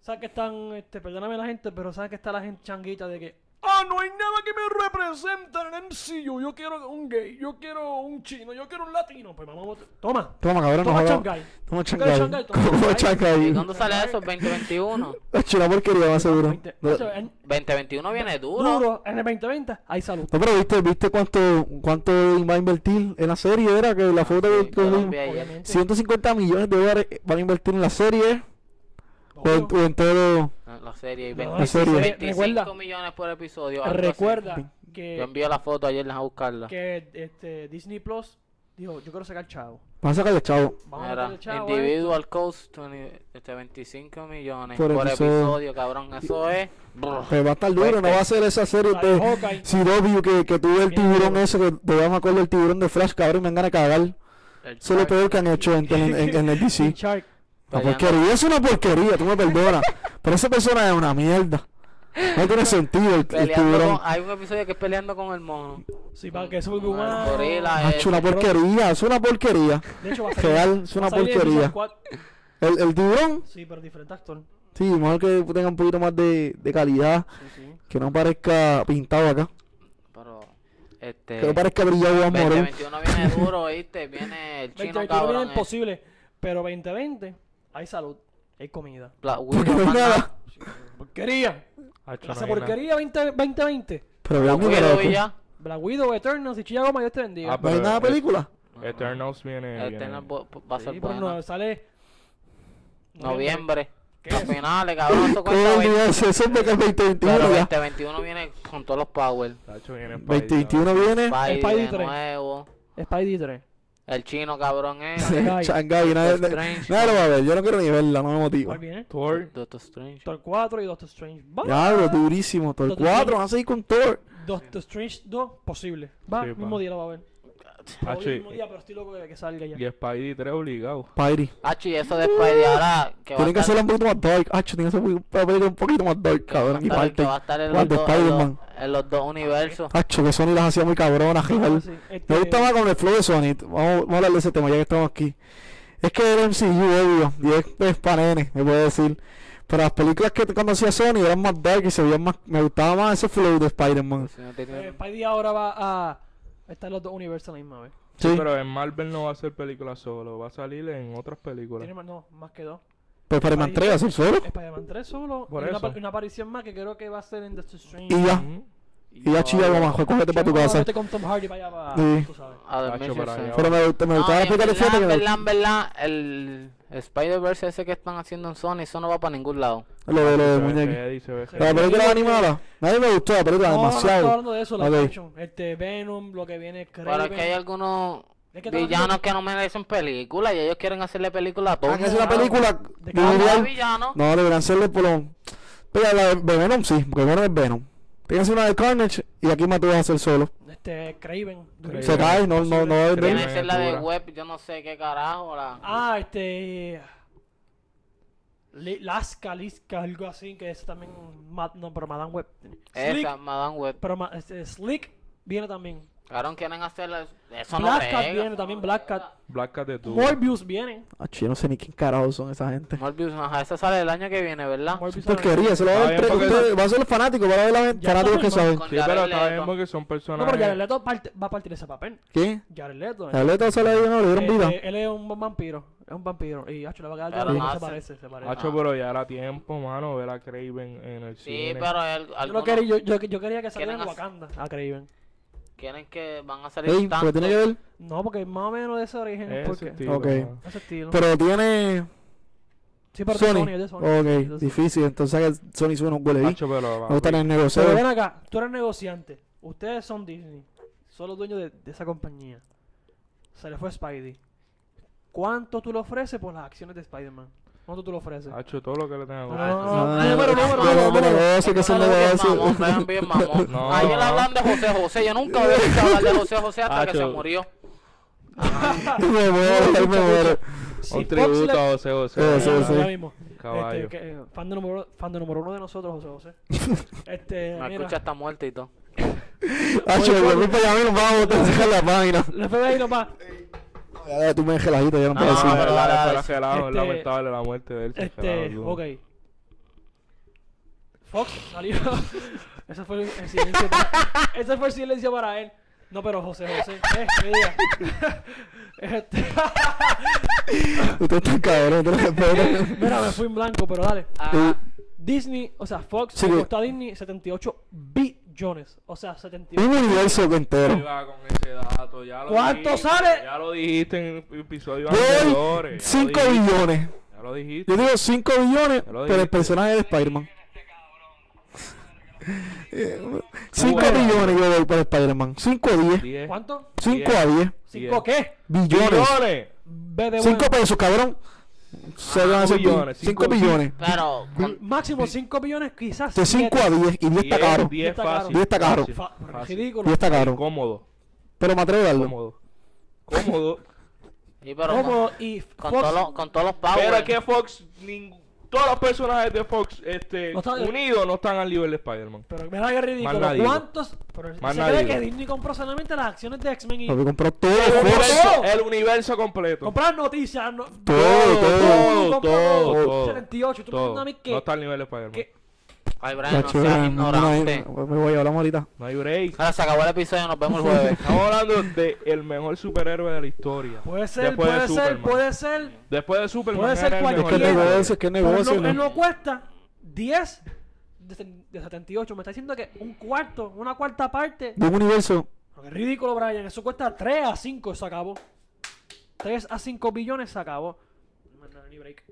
[SPEAKER 1] ¿Sabes que están, este, perdóname la gente, pero sabes que está la gente changuita de que... Ah, no hay nada que me represente en el MCU. Yo quiero un gay, yo quiero un chino, yo quiero un latino. Pues vamos, a- toma.
[SPEAKER 2] Toma, cabrón, no
[SPEAKER 1] Toma. Shanghai.
[SPEAKER 2] Toma
[SPEAKER 1] ¿Tú quieres
[SPEAKER 2] Shanghai.
[SPEAKER 1] Shanghai? Toma Shanghai.
[SPEAKER 3] ¿Y cuándo sale eso? ¿2021?
[SPEAKER 2] Hacho, una porquería, más seguro.
[SPEAKER 1] Veinte-
[SPEAKER 2] No,
[SPEAKER 1] Hacho, en-
[SPEAKER 3] 2021 viene duro.
[SPEAKER 1] Duro, en el 2020, hay salud.
[SPEAKER 2] pero viste, viste cuánto, cuánto va a invertir en la serie, era que la foto
[SPEAKER 3] Sí.
[SPEAKER 1] Obviamente.
[SPEAKER 2] 150 millones de dólares van a invertir en la serie o en,
[SPEAKER 1] Obvio.
[SPEAKER 2] o en todo.
[SPEAKER 3] La serie. y
[SPEAKER 1] No,
[SPEAKER 3] 20
[SPEAKER 2] la serie.
[SPEAKER 3] 25
[SPEAKER 1] Recuerda-
[SPEAKER 3] millones por episodio. así.
[SPEAKER 1] Recuerda
[SPEAKER 3] Yo
[SPEAKER 1] que,
[SPEAKER 3] envié la foto ayer, a buscarla.
[SPEAKER 1] que este, Disney Plus dijo, yo quiero sacar chavo.
[SPEAKER 2] Van a sacarle chavo.
[SPEAKER 1] Vamos a meterle chavo. a
[SPEAKER 3] individual cost 20 este, 25 millones
[SPEAKER 2] Por
[SPEAKER 3] por,
[SPEAKER 2] episodio.
[SPEAKER 3] episodio. cabrón. Eso es.
[SPEAKER 2] Pues va a estar duro, no va a ser esa serie
[SPEAKER 1] de.
[SPEAKER 2] CW que, que tuve el tiburón ese, que todavía me acuerdo del tiburón de Flash, cabrón, me van a cagar.
[SPEAKER 3] El
[SPEAKER 2] Eso es lo peor que han hecho en, en, en- en el DC. La porquería es una porquería, tú me perdonas. Pero esa persona es una mierda. No tiene sentido el, el tiburón.
[SPEAKER 3] con, hay un episodio que es peleando con el mono.
[SPEAKER 1] Sí, para que
[SPEAKER 3] Con el
[SPEAKER 1] humano.
[SPEAKER 3] gorila
[SPEAKER 2] Es una porquería, es una porquería.
[SPEAKER 1] De hecho, va a salir.
[SPEAKER 2] Real, es una porquería. El, el tiburón,
[SPEAKER 1] Sí, pero diferente actor.
[SPEAKER 2] sí, mejor que tenga un poquito más de, de calidad,
[SPEAKER 1] Sí, sí.
[SPEAKER 2] que no parezca pintado acá,
[SPEAKER 3] Pero, este.
[SPEAKER 2] que no parezca brillado a morón.
[SPEAKER 3] 2021 viene duro, ¿viste? Viene el chino
[SPEAKER 1] 2021
[SPEAKER 3] cabrón.
[SPEAKER 1] viene
[SPEAKER 3] eh.
[SPEAKER 1] imposible. Pero 2020, hay salud, hay comida.
[SPEAKER 3] Black
[SPEAKER 2] Porque
[SPEAKER 3] Widow,
[SPEAKER 2] no hay
[SPEAKER 3] nada.
[SPEAKER 2] nada.
[SPEAKER 1] Porquería.
[SPEAKER 4] No
[SPEAKER 1] Esa porquería 20, 2020.
[SPEAKER 2] Pero vean mi
[SPEAKER 3] Widow y ya.
[SPEAKER 1] Black Widow, Eternals y Chilla Goma, Dios te bendiga.
[SPEAKER 4] Ah,
[SPEAKER 2] ¿No hay
[SPEAKER 4] Pero
[SPEAKER 2] nada de película?
[SPEAKER 4] Eternals viene.
[SPEAKER 3] El
[SPEAKER 4] viene-
[SPEAKER 3] Eternal bo- va a ser
[SPEAKER 1] Sí, pero
[SPEAKER 3] bueno.
[SPEAKER 1] no, sale.
[SPEAKER 3] Noviembre.
[SPEAKER 1] ¿Qué
[SPEAKER 3] A
[SPEAKER 1] es?
[SPEAKER 3] finales, cabrón. Eso
[SPEAKER 2] ¿Cómo
[SPEAKER 3] cuenta 20.
[SPEAKER 2] olvidarse? Eso es de que es 2021
[SPEAKER 3] Pero
[SPEAKER 2] ya.
[SPEAKER 3] 2021 viene con todos los power.
[SPEAKER 4] Hacho, viene Spidey,
[SPEAKER 2] 2021 viene.
[SPEAKER 3] Spidey
[SPEAKER 1] Spidey
[SPEAKER 3] de
[SPEAKER 1] tres.
[SPEAKER 3] nuevo.
[SPEAKER 1] Spidey 3.
[SPEAKER 3] El chino cabrón ese.
[SPEAKER 1] Shanghai.
[SPEAKER 2] Nadie, nadie lo va a ver. Yo no quiero ni verla, no me motiva.
[SPEAKER 1] ¿Cuál viene?
[SPEAKER 4] Thor.
[SPEAKER 3] Doctor Strange.
[SPEAKER 1] Doctor 4 y Doctor Strange.
[SPEAKER 2] Diablo, durísimo. Thor
[SPEAKER 1] Doctor
[SPEAKER 2] 4,
[SPEAKER 1] Strange.
[SPEAKER 2] van a seguir con Thor.
[SPEAKER 1] Doctor Strange 2, posible. Va, mismo día lo va a ver. Mismo
[SPEAKER 4] y,
[SPEAKER 1] día, pero estoy loco de que salga ya.
[SPEAKER 4] y Spidey 3 obligado.
[SPEAKER 2] Spidey.
[SPEAKER 3] Hacho, y eso de Spidey ahora que va a
[SPEAKER 2] Tienen que
[SPEAKER 3] estar-
[SPEAKER 2] hacerla un poquito más dark. Hacho, tienen que hacer una película un poquito más dark, cabrón. Y parte.
[SPEAKER 3] va a estar en los, dos, en,
[SPEAKER 2] Spider-Man.
[SPEAKER 3] los, en los dos universos.
[SPEAKER 2] Hacho, que Sony las hacía muy cabronas, real.
[SPEAKER 1] sí, este-
[SPEAKER 2] Me gusta más con el flow de Sony. Vamos, vamos a hablar de ese tema ya que estamos aquí. Es que el MCU, obvio, y es, es pa' nene, me puede decir. Pero las películas que cuando hacía Sony eran más dark y se veían más. Me gustaba más ese flow de Spider-Man.
[SPEAKER 3] Si no tiene-
[SPEAKER 1] eh, Spidey ahora va a estar en los dos universos a la misma vez.
[SPEAKER 2] Sí,
[SPEAKER 4] Sí, pero en Marvel no va a hacer película solo, va a salir en otras películas.
[SPEAKER 1] Tiene más, no, más que dos.
[SPEAKER 2] pues Spider-Man 3 hacer solo.
[SPEAKER 1] Spider-Man 3 solo.
[SPEAKER 4] Por
[SPEAKER 1] y una,
[SPEAKER 4] eso.
[SPEAKER 1] pa- una aparición más que creo que va a ser en Doctor Strange.
[SPEAKER 2] Y ya.
[SPEAKER 4] Ujú.
[SPEAKER 2] Y ya chilla goma, cógete para tu casa.
[SPEAKER 1] vete con Tom Hardy para allá, para,
[SPEAKER 2] Sí.
[SPEAKER 1] tú sabes.
[SPEAKER 3] a
[SPEAKER 4] para
[SPEAKER 3] sí.
[SPEAKER 4] allá.
[SPEAKER 2] Pero me, gusta- me
[SPEAKER 3] No,
[SPEAKER 2] gustaba la
[SPEAKER 3] en
[SPEAKER 2] película de
[SPEAKER 3] verdad,
[SPEAKER 2] que
[SPEAKER 3] en verdad, en verdad, el Spider-Verse ese que están haciendo en Sony, eso no va para ningún lado.
[SPEAKER 2] Lo de lo de muñeco. La película animada. Nadie me gustó la película,
[SPEAKER 1] No, no estoy
[SPEAKER 2] demasiado.
[SPEAKER 1] hablando de eso, la
[SPEAKER 2] Ok.
[SPEAKER 1] action. Este, Venom, lo que viene,
[SPEAKER 3] Pero es que hay algunos
[SPEAKER 1] Es que
[SPEAKER 3] villanos que no merecen película y ellos quieren hacerle película a todos.
[SPEAKER 2] Han hecho una película
[SPEAKER 1] De cada
[SPEAKER 3] villano.
[SPEAKER 2] No, deberían hacerle por lo. Pero la de Venom sí, porque Venom es Venom. Hacer una de Carnage y aquí más tú vas a hacer solo.
[SPEAKER 1] Este. Kraven.
[SPEAKER 2] Se cae, no, no, no vender.
[SPEAKER 3] que ser la de web, yo no sé qué carajo. La...
[SPEAKER 1] Ah, este. Li- Laska, Liska, algo así, que es también. No, pero Madame Web.
[SPEAKER 3] Esa, Madame Web.
[SPEAKER 1] pero ma- este, Slick viene también.
[SPEAKER 3] Claro, quieren hacerle. Eso no
[SPEAKER 1] Black Cat
[SPEAKER 3] pega.
[SPEAKER 1] viene también, Black Cat.
[SPEAKER 4] Black Cat de tu.
[SPEAKER 1] Morbius viene.
[SPEAKER 2] Ah, yo no sé ni quién carajo son esa gente.
[SPEAKER 3] Morbius, ajá, esa sale el año que viene, ¿verdad?
[SPEAKER 1] Morbius
[SPEAKER 2] Porquería, se lo va a ver.
[SPEAKER 4] bien,
[SPEAKER 2] Va a ser el fanático, va a ver la fanáticos que saben.
[SPEAKER 4] Sí, pero
[SPEAKER 3] Jared
[SPEAKER 4] está
[SPEAKER 3] Leto.
[SPEAKER 4] bien porque son
[SPEAKER 1] No,
[SPEAKER 4] personajes.
[SPEAKER 1] pero Jared Leto va a partir ese papel.
[SPEAKER 2] ¿Qué?
[SPEAKER 1] Jared Leto.
[SPEAKER 2] La letra sale ahí, no, le dieron
[SPEAKER 1] Eh,
[SPEAKER 2] vida.
[SPEAKER 1] eh, él es un vampiro. Es un vampiro. Y Hacho le va a quedar
[SPEAKER 3] Pero
[SPEAKER 1] Jared
[SPEAKER 3] no
[SPEAKER 1] Leto, se parece, se parece.
[SPEAKER 4] Hacho, pero ya era tiempo, mano, ver a Craven en el
[SPEAKER 3] Sí,
[SPEAKER 4] cine.
[SPEAKER 3] pero el,
[SPEAKER 1] Yo, quería, yo, yo, yo quería que saliera en
[SPEAKER 3] hacer-
[SPEAKER 1] Wakanda a Kraven.
[SPEAKER 3] Quieren que van a salir
[SPEAKER 2] Ey,
[SPEAKER 3] tanto.
[SPEAKER 2] porque tiene que ver.
[SPEAKER 1] No, porque más o menos de ese origen.
[SPEAKER 4] Ese
[SPEAKER 1] porque,
[SPEAKER 4] estilo,
[SPEAKER 2] Ok.
[SPEAKER 1] Ese estilo.
[SPEAKER 2] Pero tiene.
[SPEAKER 1] sí, pero
[SPEAKER 2] Sony.
[SPEAKER 1] Sony, es de Sony. es de
[SPEAKER 2] Ok,
[SPEAKER 1] Sony.
[SPEAKER 2] difícil. Entonces que Sony suena un huele
[SPEAKER 4] pero.
[SPEAKER 2] Me gusta el
[SPEAKER 1] Pero
[SPEAKER 2] negocio.
[SPEAKER 1] ven acá, tú eres negociante. Ustedes son Disney. Son los dueños de, de esa compañía. Se le fue Spidey. ¿Cuánto tú le ofreces por las acciones de Spider-Man? ¿Cuánto tú le ofreces?
[SPEAKER 4] Hacho, todo lo que le tenga
[SPEAKER 1] No,
[SPEAKER 4] que
[SPEAKER 1] no,
[SPEAKER 4] ofrecer.
[SPEAKER 1] no, número, número,
[SPEAKER 2] de-
[SPEAKER 1] número,
[SPEAKER 2] que es el
[SPEAKER 3] Bien
[SPEAKER 2] negocio.
[SPEAKER 3] mamón, bien, mamón.
[SPEAKER 4] No.
[SPEAKER 3] Ayer hablan de José José. Yo nunca había escuchado hablar de José José hasta que se murió.
[SPEAKER 2] me muero, me muero.
[SPEAKER 4] Un tributo a José José.
[SPEAKER 1] Ya mismo.
[SPEAKER 4] Caballo.
[SPEAKER 1] Este, eh, fan, de número, fan de número uno de nosotros, José José. Este,
[SPEAKER 3] La escucha está muerta y todo.
[SPEAKER 2] Hacho, voy para allá, nos vamos a sacar la página.
[SPEAKER 1] el FBI nomás.
[SPEAKER 2] Ya, ya, Tú me dejes lajito, ya no
[SPEAKER 3] No,
[SPEAKER 2] puedo
[SPEAKER 4] No,
[SPEAKER 2] decir.
[SPEAKER 3] dale,
[SPEAKER 4] dale,
[SPEAKER 3] dale.
[SPEAKER 4] es
[SPEAKER 1] Este-
[SPEAKER 4] lamentable la muerte de él.
[SPEAKER 1] Este, ok. Fox salió. Ese fue el, silencio. Para, ese fue el silencio para él. No, pero José José. Eh, ¿qué diga? este,
[SPEAKER 2] Usted está cabrón, te lo
[SPEAKER 1] mira, me fui en blanco, pero dale.
[SPEAKER 3] Ah,
[SPEAKER 1] Disney, o sea, Fox
[SPEAKER 2] Sí,
[SPEAKER 1] le costó a Disney 78 billones. O sea, 78.
[SPEAKER 2] Un universo entero.
[SPEAKER 4] Iba con ese dato, ya lo
[SPEAKER 1] ¿Cuánto
[SPEAKER 4] dijiste,
[SPEAKER 1] sale?
[SPEAKER 4] Ya lo dijiste en ya lo
[SPEAKER 2] 5
[SPEAKER 4] dijiste,
[SPEAKER 2] billones.
[SPEAKER 4] Ya lo dijiste.
[SPEAKER 2] Yo digo 5 billones, pero el personaje de Spider-Man. 5
[SPEAKER 1] Bueno.
[SPEAKER 2] billones yo doy por Spider-Man. 5 a 10.
[SPEAKER 4] Diez.
[SPEAKER 1] ¿Cuánto?
[SPEAKER 2] 5 a 10.
[SPEAKER 1] ¿Cinco qué?
[SPEAKER 2] Billones.
[SPEAKER 4] Billones.
[SPEAKER 1] B de
[SPEAKER 2] 5
[SPEAKER 1] bueno.
[SPEAKER 2] pesos, cabrón. Se van a hacer
[SPEAKER 4] billones,
[SPEAKER 2] 5
[SPEAKER 4] cinco-
[SPEAKER 2] billones.
[SPEAKER 3] pero con-
[SPEAKER 1] Máximo 5 billones, quizás.
[SPEAKER 2] De 5 a 10. Y 10 está
[SPEAKER 4] Diez,
[SPEAKER 2] caro.
[SPEAKER 4] Diez
[SPEAKER 1] Está
[SPEAKER 4] fácil.
[SPEAKER 1] caro.
[SPEAKER 2] Está
[SPEAKER 1] Fa- ridículo.
[SPEAKER 2] 10 está caro.
[SPEAKER 4] Cómodo.
[SPEAKER 2] Pero me atrevo a darlo.
[SPEAKER 4] Cómodo. Cómodo.
[SPEAKER 3] y pero
[SPEAKER 1] Como
[SPEAKER 3] con,
[SPEAKER 1] y
[SPEAKER 3] con
[SPEAKER 1] Fox-
[SPEAKER 3] todos los con todos los powers.
[SPEAKER 4] Pero es que Fox ning- todos los personajes de Fox este,
[SPEAKER 1] No
[SPEAKER 4] unidos no están al nivel de Spider-Man.
[SPEAKER 1] Pero mira qué ridículo.
[SPEAKER 4] nadie.
[SPEAKER 1] ¿Cuántos? Pero
[SPEAKER 4] Más
[SPEAKER 1] se
[SPEAKER 4] nadie.
[SPEAKER 1] cree que Disney compró solamente las acciones de X-Men y
[SPEAKER 2] Papi compró todo.
[SPEAKER 4] El
[SPEAKER 2] Fox.
[SPEAKER 4] universo, el universo completo.
[SPEAKER 1] comprar noticias. No,
[SPEAKER 2] Todo,
[SPEAKER 4] todo,
[SPEAKER 2] todo,
[SPEAKER 4] todo.
[SPEAKER 1] todo. 78. Tú me
[SPEAKER 4] todo.
[SPEAKER 1] dices a mí que.
[SPEAKER 4] No está al nivel de Spider-Man.
[SPEAKER 1] que-
[SPEAKER 3] Ay, Brian, no seas
[SPEAKER 2] no,
[SPEAKER 3] ignorante.
[SPEAKER 2] no, me voy, hablamos ahorita.
[SPEAKER 4] No hay break.
[SPEAKER 3] Ahora se acabó el episodio, nos vemos el jueves.
[SPEAKER 4] Estamos hablando de el mejor superhéroe de la historia.
[SPEAKER 1] Puede ser,
[SPEAKER 4] Después de
[SPEAKER 1] puede ser,
[SPEAKER 4] Superman.
[SPEAKER 1] puede ser.
[SPEAKER 4] Después de Superman
[SPEAKER 1] Puede ser
[SPEAKER 4] era el
[SPEAKER 1] cualquier-
[SPEAKER 2] Es que negocio, es que el
[SPEAKER 1] Pero
[SPEAKER 2] negocio.
[SPEAKER 1] no, él
[SPEAKER 2] ¿no?
[SPEAKER 1] no cuesta 10 de, se- de 78. Me está diciendo que un cuarto, una cuarta parte.
[SPEAKER 2] De un universo.
[SPEAKER 1] Qué ridículo, Brian. Eso cuesta 3 a 5 se acabó. 3 a 5 billones se acabó. No, no, ni break.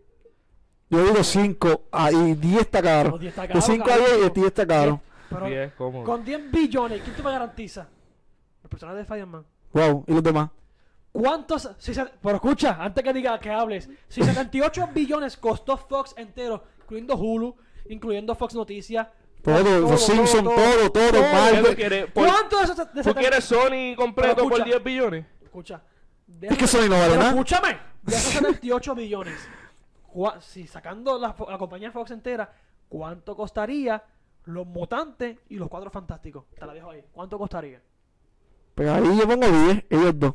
[SPEAKER 2] Yo digo 5 y 10 está caro.
[SPEAKER 1] No, 10 está
[SPEAKER 2] De
[SPEAKER 1] caro,
[SPEAKER 2] 5 a 10
[SPEAKER 1] carísimo.
[SPEAKER 2] y 10 está caro.
[SPEAKER 1] Pero
[SPEAKER 4] Sí, es cómodo.
[SPEAKER 1] con 10 billones, ¿quién te me garantiza? Los personajes de Spider-Man.
[SPEAKER 2] Wow, y los demás.
[SPEAKER 1] ¿Cuántos? Si se- pero escucha, antes que diga que hables. Si 78 billones costó Fox entero, incluyendo Hulu, incluyendo Fox Noticias.
[SPEAKER 2] Todo, los Simpsons, todo, todo,
[SPEAKER 4] ¿Qué
[SPEAKER 2] Marvel.
[SPEAKER 4] tú quieres? Por-
[SPEAKER 1] ¿Cuánto de esos de
[SPEAKER 4] ¿Tú
[SPEAKER 1] 70
[SPEAKER 4] quieres Sony completo
[SPEAKER 1] Pero
[SPEAKER 4] por
[SPEAKER 1] escucha.
[SPEAKER 4] 10 billones?
[SPEAKER 1] Escucha. de
[SPEAKER 2] Es que Sony no vale nada.
[SPEAKER 1] escúchame. De esos 78 billones. Si sacando la, la compañía Fox entera, ¿cuánto costaría los mutantes y los cuatro fantásticos? Te la dejo ahí. ¿Cuánto costaría?
[SPEAKER 2] Pues ahí yo pongo 10, ellos dos.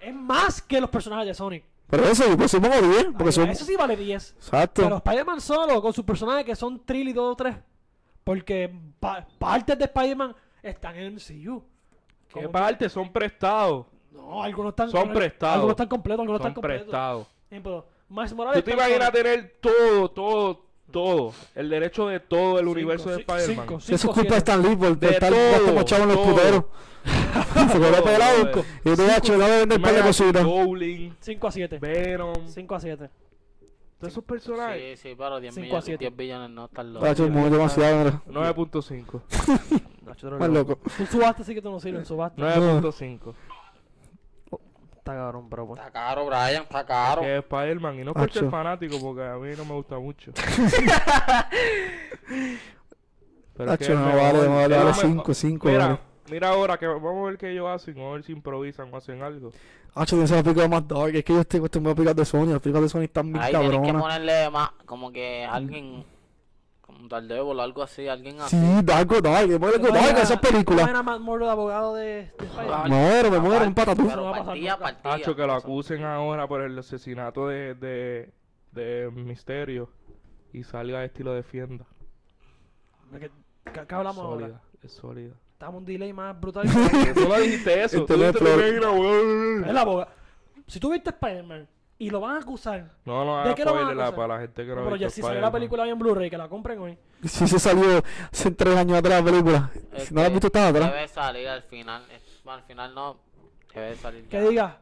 [SPEAKER 1] Es más que los personajes de Sonic.
[SPEAKER 2] Pero eso, pues yo pongo 10, porque son.
[SPEAKER 1] Eso sí vale 10.
[SPEAKER 2] Exacto.
[SPEAKER 1] Pero Spider-Man solo, con sus personajes que son Trill y 2 o 3. Porque pa- partes de Spider-Man están en el MCU.
[SPEAKER 4] ¿Qué
[SPEAKER 1] Como-
[SPEAKER 4] parte? Son prestados.
[SPEAKER 1] No, algunos están
[SPEAKER 4] Son prestados.
[SPEAKER 1] Algunos están completos, algunos
[SPEAKER 4] Son
[SPEAKER 1] están completos.
[SPEAKER 4] prestados.
[SPEAKER 1] Miles Morales.
[SPEAKER 4] ¿Tú te imaginas tener todo, todo, todo? El derecho de todo el
[SPEAKER 1] Cinco,
[SPEAKER 4] universo de Spider-Man.
[SPEAKER 2] Eso es culpa de. Stan Lee por, por
[SPEAKER 4] De
[SPEAKER 2] estar
[SPEAKER 4] todo,
[SPEAKER 2] gastando chavos en los puteros. Se quedó
[SPEAKER 4] Todo,
[SPEAKER 2] pelado. Y tú, hacho, no vender par de
[SPEAKER 4] Imagínate
[SPEAKER 2] cositas.
[SPEAKER 4] Goblin,
[SPEAKER 1] 5 a 7.
[SPEAKER 4] Venom,
[SPEAKER 1] 5 a 7.
[SPEAKER 4] todos esos personajes.
[SPEAKER 3] Sí, sí, pero 10
[SPEAKER 1] Cinco a
[SPEAKER 3] millones,
[SPEAKER 1] siete.
[SPEAKER 3] 10 billones no están locos.
[SPEAKER 2] Hacho, es muy demasiado, mira.
[SPEAKER 4] 9.5.
[SPEAKER 2] Más loco.
[SPEAKER 1] Tú subasta sí que tú no sirves, subasta.
[SPEAKER 4] 9.5.
[SPEAKER 1] Está cabrón, pero bueno.
[SPEAKER 3] Está caro, Brian, está caro.
[SPEAKER 4] Que es Spider-Man. Y no por
[SPEAKER 2] Acho.
[SPEAKER 4] ser fanático, porque a mí no me gusta mucho. Pero es que
[SPEAKER 2] no vale, no vale, vale
[SPEAKER 4] mejor.
[SPEAKER 2] 5, 5.
[SPEAKER 4] Mira,
[SPEAKER 2] Vale.
[SPEAKER 4] mira ahora que vamos a ver qué ellos hacen, vamos a ver si improvisan o hacen algo.
[SPEAKER 2] Hacho, tienes la película más dark. Es que yo estoy acostumbrado a películas de Sony. Las películas de Sony están bien
[SPEAKER 3] Ahí tienes que
[SPEAKER 2] cabronas.
[SPEAKER 3] ponerle más, como que alguien, Daredevil o algo así, alguien así.
[SPEAKER 2] Sí, dark, dark. Algo dark esas películas.
[SPEAKER 1] era más morro de abogado de, de Spider-Man.
[SPEAKER 2] Me muero, me muero, un patatú.
[SPEAKER 3] Pero
[SPEAKER 1] No
[SPEAKER 3] partía, partía.
[SPEAKER 4] Hacho, que lo acusen ahora por el asesinato de, de, de Misterio y salga este y lo defienda.
[SPEAKER 1] ¿Qué, qué- qué hablamos ahora?
[SPEAKER 4] Sólida, es sólida.
[SPEAKER 1] Estamos en un delay más brutal.
[SPEAKER 4] Que tú no dijiste eso.
[SPEAKER 2] Este
[SPEAKER 4] tú
[SPEAKER 2] no es
[SPEAKER 4] primero,
[SPEAKER 1] es la abogado. Si tú viste Spider-Man y lo van a acusar.
[SPEAKER 4] No, no
[SPEAKER 1] ¿De qué lo van a
[SPEAKER 4] spoiler la-
[SPEAKER 1] acusar?
[SPEAKER 4] para la gente que no,
[SPEAKER 1] pero ya si sale la película hoy en Blu-ray, que la compren hoy.
[SPEAKER 2] Sí, se salió hace tres años atrás la película.
[SPEAKER 3] Es
[SPEAKER 2] Si no la has visto, atrás.
[SPEAKER 3] Debe salir al final. eh, al final no. Debe salir.
[SPEAKER 1] Que diga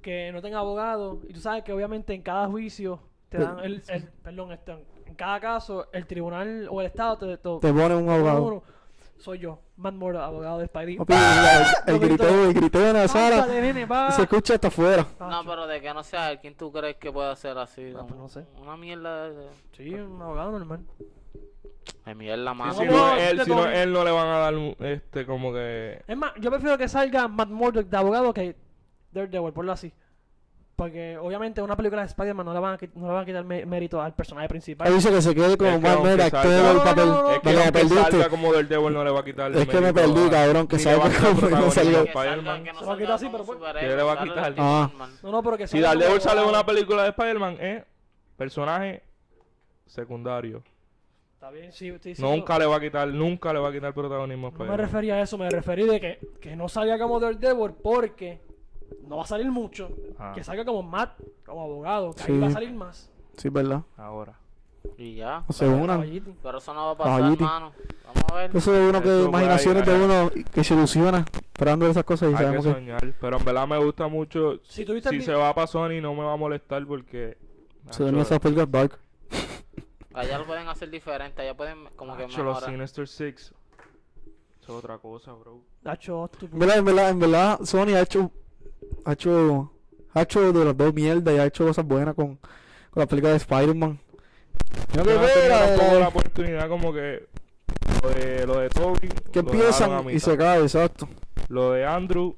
[SPEAKER 1] que no tenga abogado. Y tú sabes que obviamente en cada juicio te dan el, el- perdón, este, en cada caso el tribunal o el estado te, te,
[SPEAKER 2] Te pone un abogado.
[SPEAKER 1] Soy yo, Matt Murdock, abogado de Spidey.
[SPEAKER 2] El
[SPEAKER 1] gritó.
[SPEAKER 2] griteo, el griteo en la sala
[SPEAKER 1] nene,
[SPEAKER 2] se escucha hasta afuera.
[SPEAKER 3] No, pero de que no sea él, ¿quién tú crees que puede ser así?
[SPEAKER 1] Ah, pues
[SPEAKER 3] Como
[SPEAKER 1] no sé.
[SPEAKER 3] Una mierda de,
[SPEAKER 1] Sí, un abogado normal.
[SPEAKER 3] de mierda
[SPEAKER 4] Sí,
[SPEAKER 3] más.
[SPEAKER 4] si no,
[SPEAKER 1] a-
[SPEAKER 4] él, si no, él no le van a dar un- este como que
[SPEAKER 1] Es más, yo prefiero que salga Matt Murdock de abogado que Daredevil, ponlo así. Porque obviamente una película de Spider-Man no le van a, no le van a quitar mé- mérito al personaje principal.
[SPEAKER 2] Él dice que se quede como
[SPEAKER 4] Es que
[SPEAKER 2] más
[SPEAKER 4] aunque
[SPEAKER 2] mera
[SPEAKER 4] salga-
[SPEAKER 2] actor
[SPEAKER 1] No,
[SPEAKER 2] el
[SPEAKER 1] no,
[SPEAKER 2] papel.
[SPEAKER 1] no, no, no.
[SPEAKER 4] es que
[SPEAKER 2] me
[SPEAKER 4] aunque
[SPEAKER 2] perdiste.
[SPEAKER 4] salga como del Devil no le va a quitar
[SPEAKER 2] Es que me
[SPEAKER 4] mérito
[SPEAKER 2] perdí,
[SPEAKER 4] a-
[SPEAKER 2] cabrón, que
[SPEAKER 4] ni le va a
[SPEAKER 2] salga
[SPEAKER 4] quitar
[SPEAKER 2] como-
[SPEAKER 4] protagonismo
[SPEAKER 2] salió.
[SPEAKER 4] a
[SPEAKER 3] salga,
[SPEAKER 4] Spider-Man.
[SPEAKER 3] no
[SPEAKER 1] Se va a
[SPEAKER 3] salga
[SPEAKER 1] quitar así,
[SPEAKER 3] como
[SPEAKER 1] pero pues-
[SPEAKER 4] ¿Qué le va a quitar?
[SPEAKER 2] Ah.
[SPEAKER 1] No, no, pero que
[SPEAKER 4] Si
[SPEAKER 1] salga como
[SPEAKER 4] Daredevil sale en una película de Spider-Man es personaje secundario.
[SPEAKER 1] Está bien, sí, sí, sí,
[SPEAKER 4] Nunca le va a quitar, nunca le va a quitar protagonismo a
[SPEAKER 1] No me
[SPEAKER 4] Spider-Man.
[SPEAKER 1] refería a eso, me referí de que, que no salga como Daredevil porque no va a salir mucho.
[SPEAKER 4] Ah.
[SPEAKER 1] Que salga como Matt, como abogado, que ahí va a salir más.
[SPEAKER 2] Sí, verdad.
[SPEAKER 4] Ahora.
[SPEAKER 3] Y ya.
[SPEAKER 2] No se unan.
[SPEAKER 3] Pero eso no va a pasar, hermano. Vamos a ver.
[SPEAKER 2] Eso es uno que,
[SPEAKER 4] Eso,
[SPEAKER 2] imaginaciones de uno que se ilusiona esperando esas cosas y
[SPEAKER 4] Hay
[SPEAKER 2] sabemos que.
[SPEAKER 4] soñar. Pero en verdad me gusta mucho.
[SPEAKER 1] Si el
[SPEAKER 4] se va para Sony no me va a molestar porque.
[SPEAKER 2] Se ven esas películas dark.
[SPEAKER 3] Allá lo pueden hacer diferente, allá pueden como que
[SPEAKER 4] Nacho, los
[SPEAKER 3] mejorar.
[SPEAKER 4] Sinister Six. Eso es otra cosa, bro.
[SPEAKER 1] Nacho,
[SPEAKER 2] En verdad, en verdad, en verdad, Sony ha hecho. Ha hecho. Ha hecho de las dos mierda y ha hecho cosas buenas con, con la película de Spider-Man. Yo
[SPEAKER 4] No
[SPEAKER 2] que
[SPEAKER 4] tampoco
[SPEAKER 2] la-
[SPEAKER 4] oportunidad como que. Lo de, lo de Toby.
[SPEAKER 2] que
[SPEAKER 4] lo dejaron a
[SPEAKER 2] empiezan y se cae, exacto.
[SPEAKER 4] Lo de Andrew.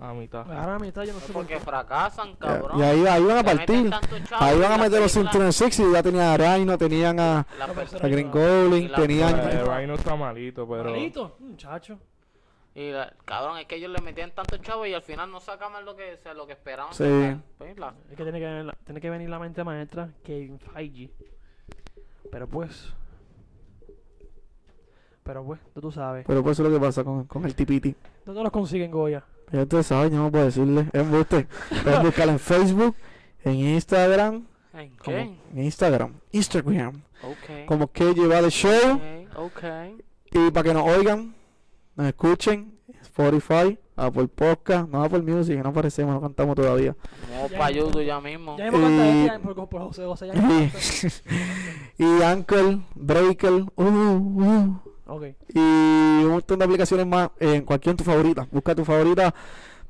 [SPEAKER 4] A mitad.
[SPEAKER 1] Ahora a mitad yo no sé por
[SPEAKER 3] Porque
[SPEAKER 1] qué.
[SPEAKER 3] fracasan, cabrón.
[SPEAKER 2] Y ahí, ahí van a partir. Ahí van a meter los Sinton Six y ya tenían a Rhino, tenían a, a Green Goblin, tenían...
[SPEAKER 4] Rhino está malito, pero.
[SPEAKER 1] Malito, muchacho.
[SPEAKER 3] Y la- cabrón, es que ellos le metían tanto chavo y al final no sacaban lo que, o sea, lo que esperaban.
[SPEAKER 2] Sí.
[SPEAKER 3] Pues, la-
[SPEAKER 1] Es que tiene que, venir la, tiene que venir la mente maestra Kevin Feige. Pero pues. Pero pues, tú, tú sabes.
[SPEAKER 2] Pero por eso es lo que pasa con, con el tipiti.
[SPEAKER 1] ¿Dónde los consiguen Goya?
[SPEAKER 2] Ya ustedes saben, yo no puedo decirle. Es embuste. Pueden buscarla en Facebook, en Instagram,
[SPEAKER 3] ¿En
[SPEAKER 2] como,
[SPEAKER 3] qué?
[SPEAKER 2] en Instagram, Instagram,
[SPEAKER 3] Ok.
[SPEAKER 2] como que lleva de show.
[SPEAKER 3] Ok, ok.
[SPEAKER 2] Y para que nos oigan, nos escuchen, Spotify, Apple Podcast, no Apple Music, que no aparecemos, no cantamos todavía.
[SPEAKER 3] Vamos
[SPEAKER 1] Ya
[SPEAKER 3] para. YouTube ya mismo.
[SPEAKER 1] Ya mismo por, por José José. Ya mismo
[SPEAKER 2] Y, Anchor, Breaker, uh, uh,
[SPEAKER 1] Ok.
[SPEAKER 2] y un montón de aplicaciones más en cualquier tu favorita. Busca tu favorita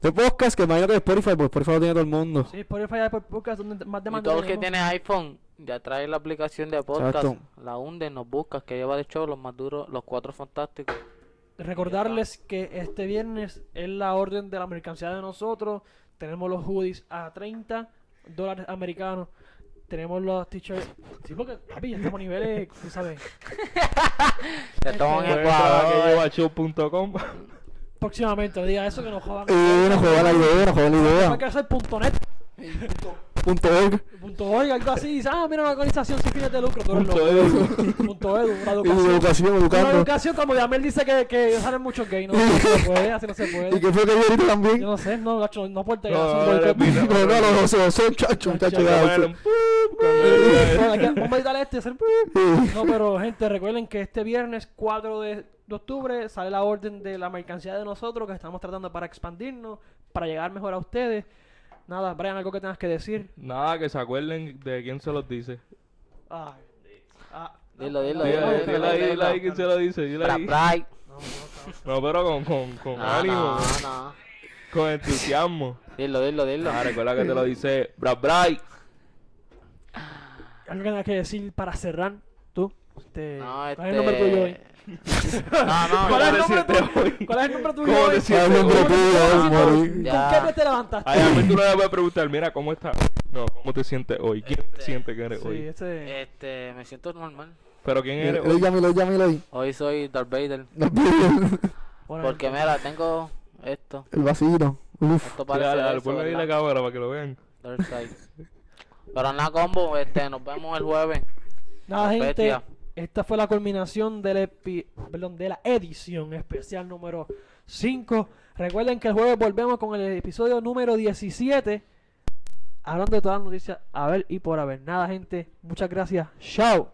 [SPEAKER 2] de podcast, que imagino que es Spotify, porque Spotify lo tiene todo el mundo.
[SPEAKER 1] Sí, Spotify y por podcast donde más
[SPEAKER 3] Y
[SPEAKER 1] demanda
[SPEAKER 3] todo el que
[SPEAKER 1] tenemos.
[SPEAKER 3] tiene iPhone, ya trae la aplicación de podcast.
[SPEAKER 2] Exacto.
[SPEAKER 3] La hunde, nos buscas, que lleva de show los más duros, los cuatro fantásticos.
[SPEAKER 1] Recordarles que este viernes es la orden de la mercancía de nosotros. Tenemos los hoodies a 30 dólares americanos. Tenemos los t-shirts. Sí, porque, papi, ya estamos a niveles, tú sabes.
[SPEAKER 3] Ya estamos en
[SPEAKER 1] Este-
[SPEAKER 4] Pueden entrar a
[SPEAKER 3] Ecuador.
[SPEAKER 4] queyobachow.com.
[SPEAKER 1] Próximamente, diga eso que nos jodan.
[SPEAKER 2] Y nos juega la idea, nos juega la
[SPEAKER 1] Hay
[SPEAKER 2] idea.
[SPEAKER 1] que hacer punto net,
[SPEAKER 2] Punto org.
[SPEAKER 1] punto org, algo así. Dice, ah, mira una organización sin fines de lucro. Tú eres
[SPEAKER 4] Punto edu.
[SPEAKER 1] Punto edu, una
[SPEAKER 2] Y
[SPEAKER 1] educación.
[SPEAKER 2] educación,
[SPEAKER 1] Una
[SPEAKER 2] educando.
[SPEAKER 1] educación como Yamel dice que, que salen muchos gays. No, no se puede, así no se
[SPEAKER 2] Y
[SPEAKER 1] puede.
[SPEAKER 2] que fue que yo ahorita también.
[SPEAKER 1] Yo no sé, no, gacho, no aporte
[SPEAKER 4] No,
[SPEAKER 1] gacho,
[SPEAKER 4] no.
[SPEAKER 2] No, no, no, no,
[SPEAKER 1] Bueno,
[SPEAKER 4] eso.
[SPEAKER 1] hay que- Vamos a editar este y hacer. No, pero gente, recuerden que este viernes 4 de, de octubre sale la orden de la mercancía de nosotros que estamos tratando para expandirnos, para llegar mejor a ustedes. Nada, Brian, algo que tengas que decir.
[SPEAKER 4] Nada, que se acuerden de quién se los dice.
[SPEAKER 1] Ay, ah,
[SPEAKER 3] Dilo, dilo,
[SPEAKER 4] Dile
[SPEAKER 3] dilo,
[SPEAKER 4] ahí,
[SPEAKER 3] dilo,
[SPEAKER 4] dile ahí,
[SPEAKER 3] dilo.
[SPEAKER 4] dile ahí quién se lo dice. Dile
[SPEAKER 3] Bra,
[SPEAKER 4] ahí.
[SPEAKER 3] bra.
[SPEAKER 4] No, pero con, con, con
[SPEAKER 3] No,
[SPEAKER 4] ánimo,
[SPEAKER 3] no, no.
[SPEAKER 4] con entusiasmo.
[SPEAKER 3] Dilo, dilo, dilo.
[SPEAKER 4] Ah, recuerda que te lo dice Brad Bright.
[SPEAKER 1] Algo que tengas que decir para cerrar, tú. Este,
[SPEAKER 3] No, este...
[SPEAKER 1] ¿Cuál es el nombre tuyo hoy?
[SPEAKER 3] No, no,
[SPEAKER 1] ¿Cuál es el nombre tuyo?
[SPEAKER 4] hoy?
[SPEAKER 1] ¿Cuál es el nombre tuyo
[SPEAKER 4] ¿Cómo
[SPEAKER 1] hoy?
[SPEAKER 4] te sientes
[SPEAKER 2] Ay, hombre,
[SPEAKER 4] hoy?
[SPEAKER 2] tú, ay, morir.
[SPEAKER 1] ¿Con
[SPEAKER 3] Ya.
[SPEAKER 1] qué pie te levantaste?
[SPEAKER 4] Ay, a mí tú le puedes preguntar, mira, ¿cómo estás? No, ¿cómo te sientes hoy? ¿Quién te
[SPEAKER 3] Este,
[SPEAKER 4] siente que eres
[SPEAKER 1] Sí,
[SPEAKER 4] hoy?
[SPEAKER 1] este...
[SPEAKER 3] Este, me siento normal.
[SPEAKER 4] ¿Pero quién eres hoy?
[SPEAKER 2] Llámelo, llámelo ahí.
[SPEAKER 3] Hoy soy Darth Vader. Porque mira, tengo esto.
[SPEAKER 2] El vacío. Uf.
[SPEAKER 3] Esto parece
[SPEAKER 4] dale, dale,
[SPEAKER 3] eso,
[SPEAKER 4] ponle ahí la cámara para que lo vean.
[SPEAKER 3] Darth Side. Pero nada, combo, este, nos vemos el jueves.
[SPEAKER 1] Nada, gente,
[SPEAKER 3] bestia.
[SPEAKER 1] Esta fue la culminación de la edición especial número 5. Recuerden que el jueves volvemos con el episodio número 17. Hablando de todas las noticias, a ver y por haber. Nada, gente, muchas gracias. Chao.